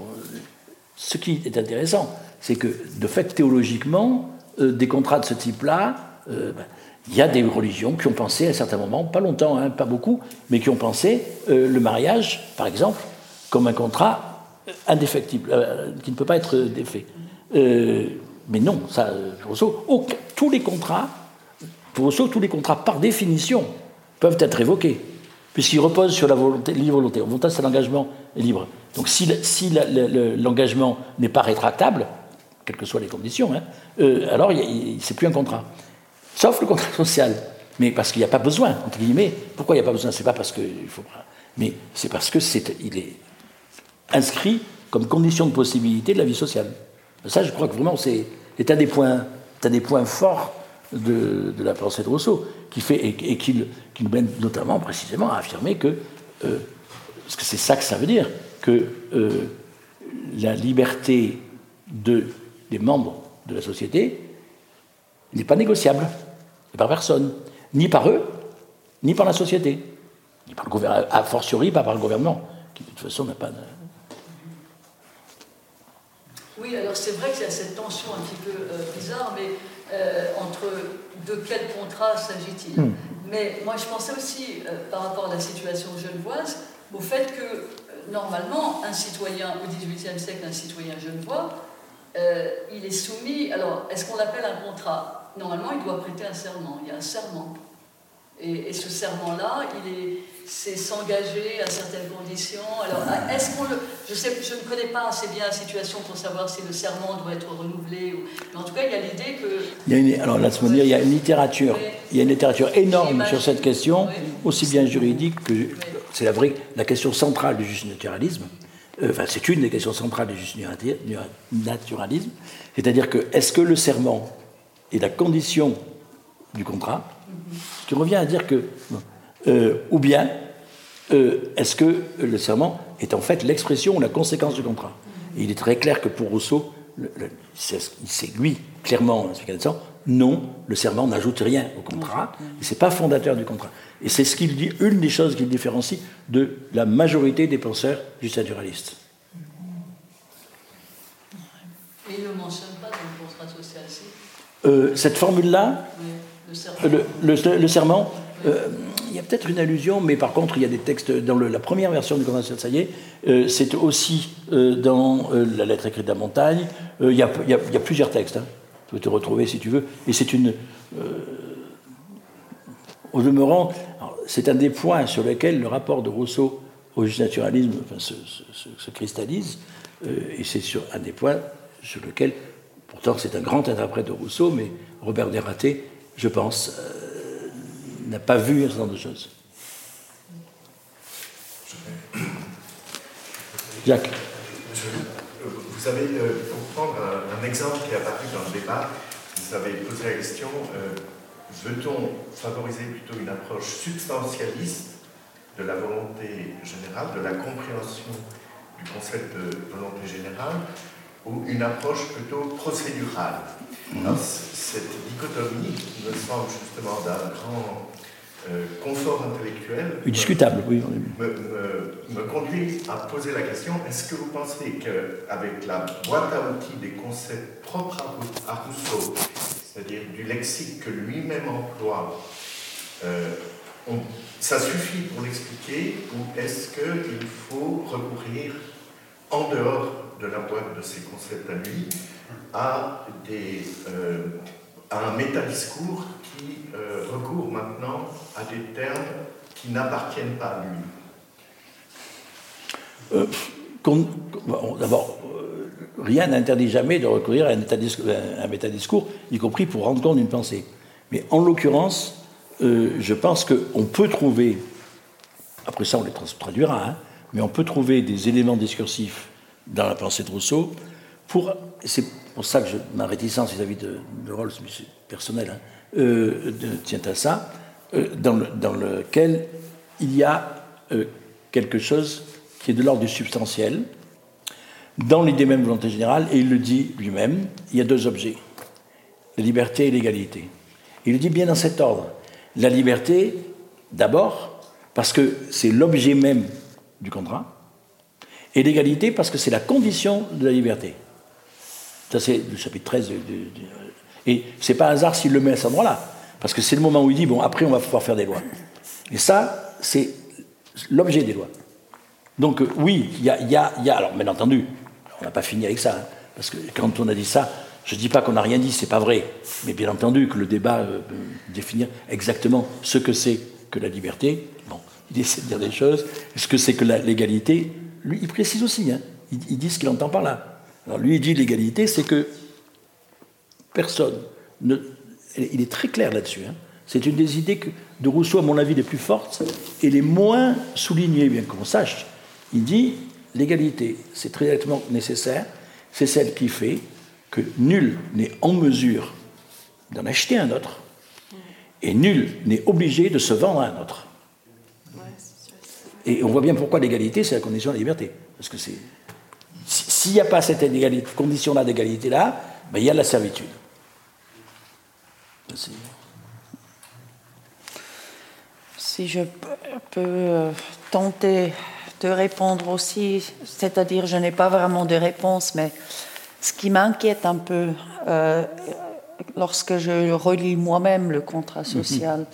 ce qui est intéressant, c'est que, de fait, théologiquement, euh, des contrats de ce type-là, euh, ben, il y a des religions qui ont pensé à un certain moment, pas longtemps, hein, pas beaucoup, mais qui ont pensé euh, le mariage, par exemple, comme un contrat indéfectible, qui ne peut pas être défait. mais non, ça, Rousseau, tous les contrats, pour Rousseau, tous les contrats, par définition, peuvent être évoqués, puisqu'ils reposent sur la volonté, libre volonté. Volonté, c'est l'engagement libre. Donc si, l'engagement n'est pas rétractable, quelles que soient les conditions, hein, euh, alors c'est plus un contrat. Sauf le contrat social. Mais parce qu'il n'y a pas besoin, entre guillemets. Pourquoi il n'y a pas besoin? C'est pas parce qu'il faut. Mais c'est parce que est inscrit comme condition de possibilité de la vie sociale. Ça, je crois que vraiment, c'est, un des points, des points forts de, la pensée de Rousseau, qui fait, et, qui, nous mène notamment précisément à affirmer que, euh, que c'est ça que ça veut dire, que euh, la liberté de, des membres de la société n'est pas négociable par personne, ni par eux, ni par la société, ni par le gouvernement, a fortiori pas par le gouvernement, qui de toute façon n'a pas. Oui, alors c'est vrai qu'il y a cette tension un petit peu euh, bizarre, mais euh, entre de quel contrat s'agit-il hmm. Mais moi je pensais aussi, euh, par rapport à la situation genevoise, au fait que normalement, un citoyen au XVIIIe siècle, un citoyen genevois, il est soumis. Alors, est-ce qu'on l'appelle un contrat? Normalement, il doit prêter un serment. Il y a un serment. Et, ce serment-là, c'est s'engager à certaines conditions. Alors, est-ce qu'on le, je sais, je ne connais pas assez bien la situation pour savoir si le serment doit être renouvelé. Ou, mais en tout cas, il y a l'idée que. Il y a une, alors là, il y a une littérature, il y a une littérature énorme sur cette question, aussi bien juridique que c'est la vraie, la question centrale du juste naturalisme. Euh, enfin, c'est une des questions centrales du juste naturalisme. C'est-à-dire que est-ce que le serment est la condition du contrat? Ce qui revient à dire que, euh, ou bien, euh, est-ce que le serment est en fait l'expression ou la conséquence du contrat? Il est très clair que pour Rousseau, c'est lui, clairement, non, le serment n'ajoute rien au contrat, et c'est pas fondateur du contrat. Et c'est ce qu'il dit, une des choses qu'il différencie de la majorité des penseurs justnaturalistes. Et il ne mentionne pas dans le contrat social, euh, Cette formule-là, le, serment, euh, il y a peut-être une allusion, mais par contre, il y a des textes dans la première version du Convention de est, euh, c'est aussi euh, dans la lettre écrite de la montagne. Il y, a, plusieurs textes. Hein. Tu peux te retrouver si tu veux. Et c'est une. au demeurant, c'est un des points sur lesquels le rapport de Rousseau au naturalisme se, cristallise. et c'est sur un des points sur lequel, pourtant, c'est un grand interprète de Rousseau, mais Robert Desraté je pense, euh, n'a pas vu ce genre de choses. Jacques. Vous avez, euh, pour prendre un, exemple qui est apparu dans le débat, vous avez posé la question euh, veut-on favoriser plutôt une approche substantialiste de la volonté générale, de la compréhension du concept de volonté générale, ou une approche plutôt procédurale? Cette dichotomie me semble justement d'un grand euh, confort intellectuel. Discutable, oui. Me, conduit à poser la question est-ce que vous pensez qu'avec la boîte à outils des concepts propres à, Rousseau, c'est-à-dire du lexique que lui-même emploie, euh, ça suffit pour l'expliquer ou est-ce qu'il faut recourir en dehors de la boîte de ces concepts à lui à, euh, un métadiscours qui euh, recourt maintenant à des termes qui n'appartiennent pas à lui euh, D'abord, rien n'interdit jamais de recourir à un, métadiscours, y compris pour rendre compte d'une pensée. Mais en l'occurrence, je pense qu'on peut trouver, après ça on les traduira, hein, mais on peut trouver des éléments discursifs dans la pensée de Rousseau pour, pour ça que ma réticence vis-à-vis de, de Rawls, personnel, hein, euh, tient à ça, euh, dans, lequel il y a euh, quelque chose qui est de l'ordre du substantiel, dans l'idée même de volonté générale, et il le dit lui-même, il y a deux objets, la liberté et l'égalité. Il le dit bien dans cet ordre. La liberté, d'abord, parce que c'est l'objet même du contrat, et l'égalité parce que c'est la condition de la liberté. Ça, c'est le chapitre 13. De, et c'est pas un hasard s'il le met à cet endroit-là. Parce que c'est le moment où il dit, bon, après, on va pouvoir faire des lois. Et ça, c'est l'objet des lois. Donc, euh, oui, il y a, y, y a, Alors, bien entendu, on n'a pas fini avec ça. Hein, parce que quand on a dit ça, je ne dis pas qu'on n'a rien dit, c'est pas vrai. Mais bien entendu que le débat euh, définir exactement ce que c'est que la liberté, bon, il essaie de dire des choses. Ce que c'est que l'égalité, lui, il précise aussi. Hein, il dit ce qu'il entend par là. Alors lui, il dit l'égalité, c'est que personne ne. Il est très clair là-dessus. Hein. C'est une des idées que, de Rousseau, à mon avis, les plus fortes et les moins soulignées, bien qu'on sache. Il dit l'égalité, c'est très nécessaire, c'est celle qui fait que nul n'est en mesure d'en acheter un autre, et nul n'est obligé de se vendre à un autre. Et on voit bien pourquoi l'égalité, c'est la condition de la liberté. Parce que c'est. S'il n'y a pas cette condition-là d'égalité-là, ben, il y a la servitude. Si je peux euh, tenter de répondre aussi, c'est-à-dire je n'ai pas vraiment de réponse, mais ce qui m'inquiète un peu euh, lorsque je relis moi-même le contrat mhm. social,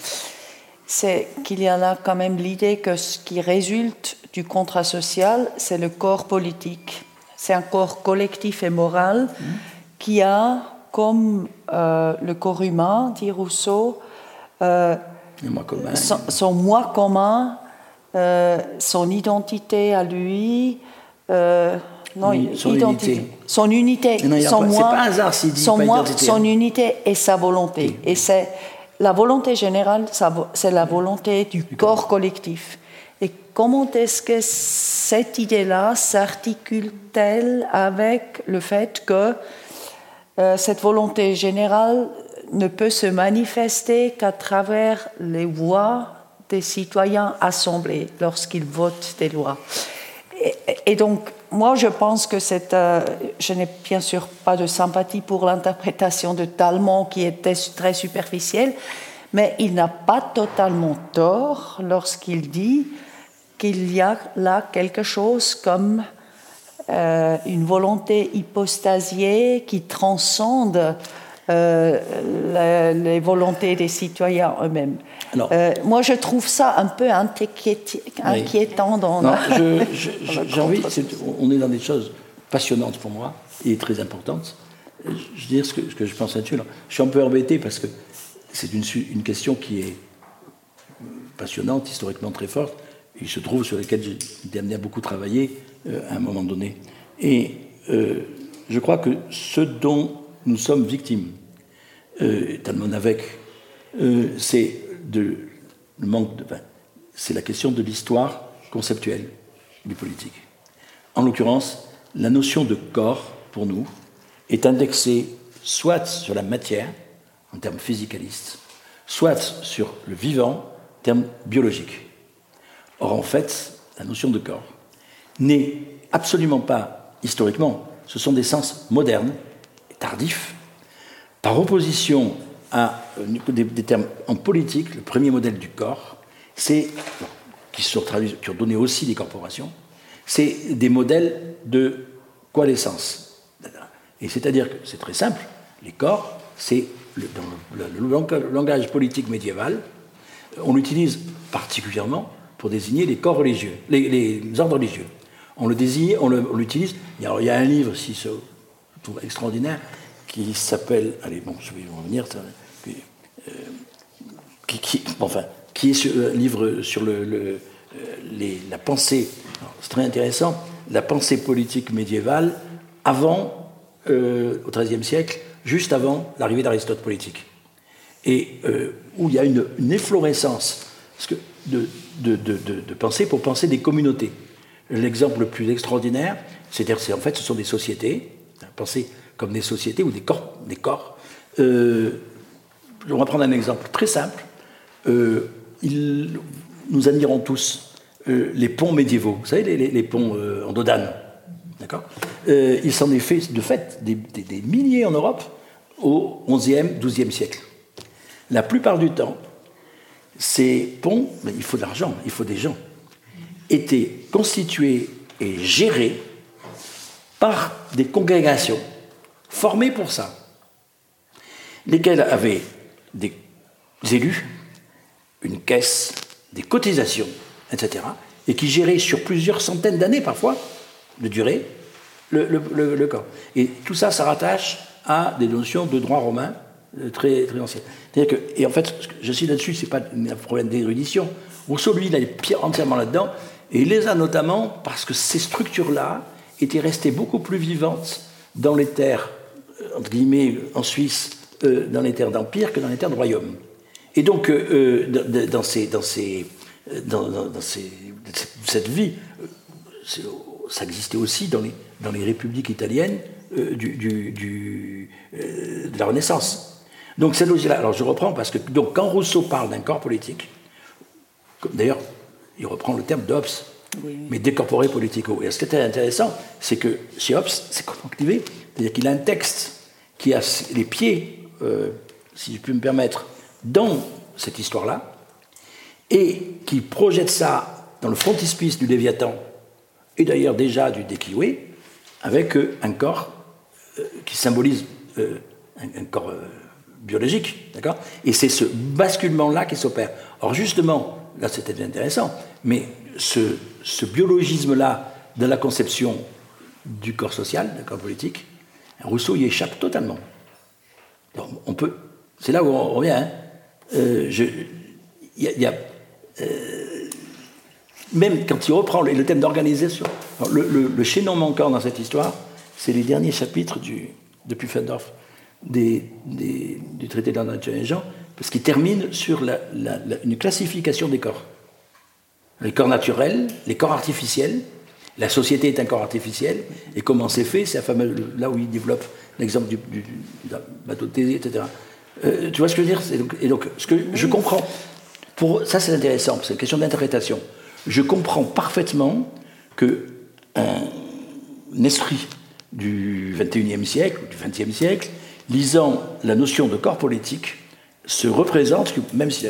c'est qu'il y a là quand même l'idée que ce qui résulte du contrat social, c'est le corps politique. C'est un corps collectif et moral qui a, comme euh, le corps humain, dit Rousseau, euh, son, moi commun, euh, son identité à lui, non, son unité. Son unité, son moi, son, moi son unité et sa volonté. Et c'est la volonté générale, c'est la volonté du corps collectif. Comment est-ce que cette idée-là s'articule-t-elle avec le fait que euh, cette volonté générale ne peut se manifester qu'à travers les voix des citoyens assemblés lorsqu'ils votent des lois? Et, donc, moi, je pense que c'est. Euh, je n'ai bien sûr pas de sympathie pour l'interprétation de Talmont qui était très superficielle, mais il n'a pas totalement tort lorsqu'il dit qu'il y a là quelque chose comme euh, une volonté hypostasiée qui transcende euh, les volontés des citoyens eux-mêmes. Euh, moi, je trouve ça un peu inquiétant dans. j'ai envie. on est dans des choses passionnantes pour moi et très importantes. Je veux dire ce que, ce que je pense là-dessus. Je suis un peu embêté parce que c'est une, une, question qui est passionnante, historiquement très forte. Il se trouve sur laquelle j'ai amené à beaucoup travailler euh, à un moment donné. Et je crois que ce dont nous sommes victimes, euh, Talmon avec, euh, c'est de le manque de, c'est la question de l'histoire conceptuelle du politique. En l'occurrence, la notion de corps, pour nous, est indexée soit sur la matière, en termes physicalistes, soit sur le vivant, en termes biologiques. Or, en fait, la notion de corps n'est absolument pas historiquement, ce sont des sens modernes, tardifs, par opposition à euh, des, termes en politique, le premier modèle du corps, c'est, qui, sont qui ont donné aussi des corporations, c'est des modèles de coalescence. Et c'est-à-dire que c'est très simple, les corps, c'est dans le, langage politique médiéval, on l'utilise particulièrement pour désigner les corps religieux, les, ordres religieux. On le désigne, on l'utilise. Il, y a un livre, si ce extraordinaire, qui s'appelle, allez, bon, je vais y revenir, euh, qui, enfin, qui est un livre sur euh, la pensée, c'est très intéressant, la pensée politique médiévale avant, euh, au XIIIe siècle, juste avant l'arrivée d'Aristote politique. Et où il y a une, efflorescence parce que de, de, penser pour penser des communautés. L'exemple le plus extraordinaire, c'est-à-dire, c'est en fait, ce sont des sociétés, penser comme des sociétés ou des corps. Des corps. Euh, on va prendre un exemple très simple. Euh, nous admirons tous euh, les ponts médiévaux. Vous savez, les, ponts en dodane. D'accord Il s'en est fait, de fait, des, milliers en Europe au XIe, XIIe siècle. La plupart du temps, ces ponts, il faut de l'argent, il faut des gens, étaient constitués et gérés par des congrégations formés pour ça, lesquels avaient des élus, une caisse, des cotisations, etc., et qui géraient sur plusieurs centaines d'années parfois de durée le, corps. Et tout ça, ça rattache à des notions de droit romain très, très anciennes. Que, et en fait, je suis là-dessus, ce n'est pas un problème d'érudition. Rousseau, lui, il est entièrement là-dedans, et il les a notamment parce que ces structures-là étaient restées beaucoup plus vivantes dans les terres entre guillemets, en Suisse, euh, dans les terres d'empire que dans les terres de royaume. Et donc, euh, euh, dans, cette vie, ça existait aussi dans les, républiques italiennes de la Renaissance. Donc cette logique-là, alors je reprends parce que donc, quand Rousseau parle d'un corps politique, d'ailleurs, il reprend le terme d'Hobbes, mais décorporé politico. Et ce qui est intéressant, c'est que chez Hobbes, c'est conjonctivé, c'est-à-dire qu'il a un texte qui a les pieds, euh, si je puis me permettre, dans cette histoire-là, et qui projette ça dans le frontispice du Léviathan, et d'ailleurs déjà du Dekiwe, avec euh, un corps euh, qui symbolise un, corps biologique, d'accord? Et c'est ce basculement-là qui s'opère. Or justement, là c'était intéressant, mais ce, biologisme-là de la conception du corps social, du corps politique, Rousseau y échappe totalement. on peut, c'est là où on revient. Hein. Euh, y a, euh, même quand il reprend le, thème d'organisation, le, chaînon manquant dans cette histoire, c'est les derniers chapitres du, de Pufendorf des, du traité de la nature des gens, parce qu'il termine sur une classification des corps les corps naturels, les corps artificiels. La société est un corps artificiel. Et comment c'est fait C'est là où il développe l'exemple du, bateau de Thésée, etc. Euh, tu vois ce que je veux dire? Et donc, ce que je comprends, pour, ça c'est intéressant, c'est une question d'interprétation. Je comprends parfaitement que un esprit du 21e siècle, ou du 20e siècle, lisant la notion de corps politique, se représente, même si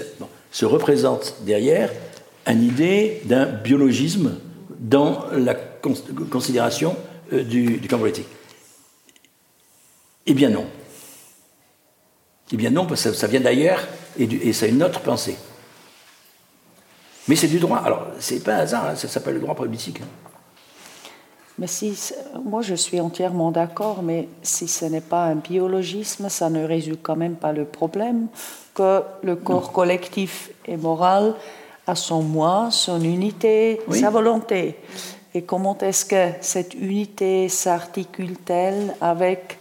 se représente derrière une idée d'un biologisme dans la considération euh, du, camp politique. Eh bien non. Eh bien non, parce que ça, vient d'ailleurs et, et, ça une autre pensée. Mais c'est du droit. Alors, c'est pas un hasard, hein, ça s'appelle le droit politique. Hein. Mais si, moi je suis entièrement d'accord, mais si ce n'est pas un biologisme, ça ne résout quand même pas le problème que le corps collectif et moral à son moi, son unité, sa volonté. Et comment est-ce que cette unité s'articule-t-elle avec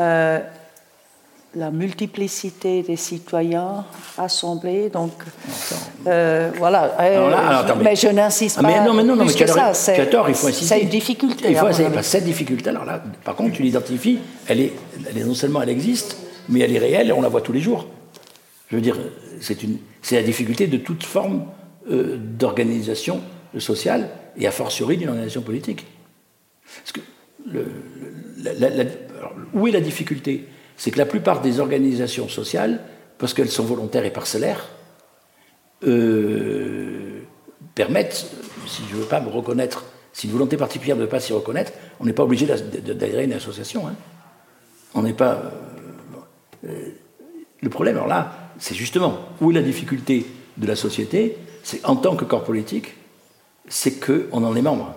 euh, la multiplicité des citoyens assemblés Donc, euh, voilà. Euh, mais, je n'insiste ah, pas. non, mais non, plus que ça. C'est il faut insister. C'est une difficulté. Il faut cette difficulté, alors là, par contre, tu l'identifies, elle est, elle est, non seulement elle existe, mais elle est réelle et on la voit tous les jours. Je veux dire, c'est la difficulté de toute forme euh, d'organisation sociale et a fortiori d'une organisation politique. Parce que où est la difficulté? C'est que la plupart des organisations sociales, parce qu'elles sont volontaires et parcellaires, euh, permettent, si je ne veux pas me reconnaître, si une volonté particulière ne veut pas s'y reconnaître, on n'est pas obligé d'adhérer à une association. Hein. On n'est pas. Euh, le problème, alors là, c'est justement où est la difficulté de la société, c'est en tant que corps politique, c'est qu'on en est membre.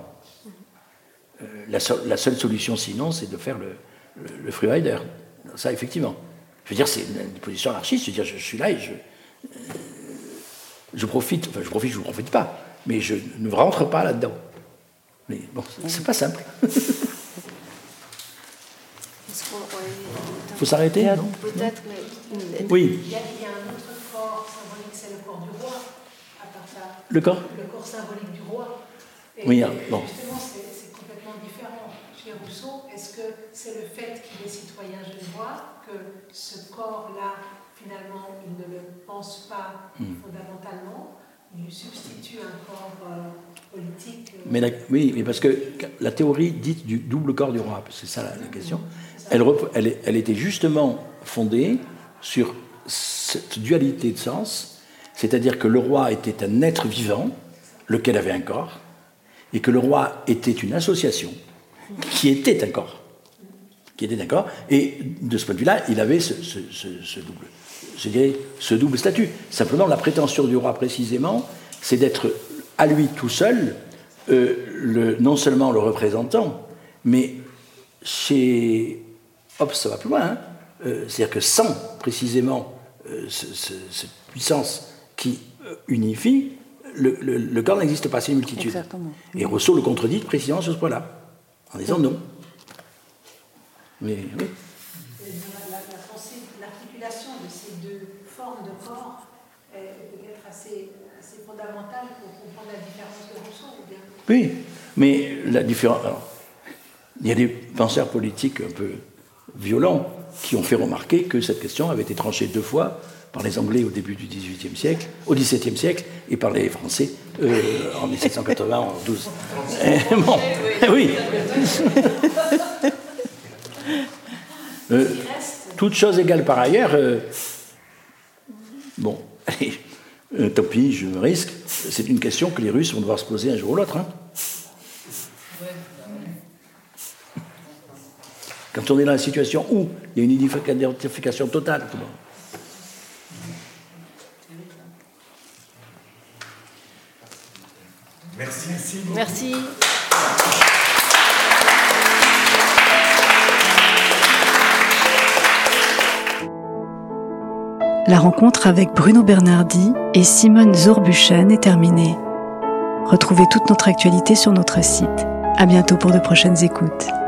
Euh, la, seule solution sinon, c'est de faire le, le, free rider. Ça, effectivement. Je veux dire, c'est une, position anarchiste. Je veux dire, je, suis là et je, euh, je profite. Enfin, je profite, je ne profite pas. Mais je ne rentre pas là-dedans. Mais bon, c'est pas simple. Il faut s'arrêter, non Peut-être, mais. Oui. Il y, a, un autre corps symbolique, c'est le corps du roi, à part ça. Le corps? Le corps symbolique du roi. Et oui, hein, bon. Justement, c'est Rousseau, est-ce que c'est le fait qu'il est citoyen genevois que ce corps-là, finalement, il ne le pense pas hmm. fondamentalement? Il substitue un corps euh, politique. Euh, mais oui, mais parce que la théorie dite du double corps du roi, c'est ça la, question, elle, était justement fondée sur cette dualité de sens, c'est-à-dire que le roi était un être vivant, lequel avait un corps, et que le roi était une association qui était un corps. Qui était corps, et de ce point de vue-là, il avait ce, double, je dirais, ce double statut. Simplement, la prétention du roi, précisément, c'est d'être à lui tout seul, euh, le, non seulement le représentant, mais chez hop, ça va plus loin. Hein. Euh, c'est-à-dire que sans précisément euh, cette puissance qui unifie, le, corps n'existe pas, c'est une multitude. Et Rousseau le contredit précisément sur ce point-là, en disant non. Mais oui. L'articulation de ces deux formes de corps est peut-être assez, fondamentale pour comprendre la différence de Rousseau. Oui, mais la différence. il y a des penseurs politiques un peu violent qui ont fait remarquer que cette question avait été tranchée deux fois par les Anglais au début du XVIIIe siècle, au XVIIe siècle, et par les Français euh, en 1780, en 12. bon, oui. euh, toute chose égale par ailleurs, euh, bon, tant pis, je me risque, c'est une question que les Russes vont devoir se poser un jour ou l'autre. Hein. Quand on est dans la situation où il y a une identification totale. Merci. Merci. La rencontre avec Bruno Bernardi et Simone Zorbuchen est terminée. Retrouvez toute notre actualité sur notre site. À bientôt pour de prochaines écoutes.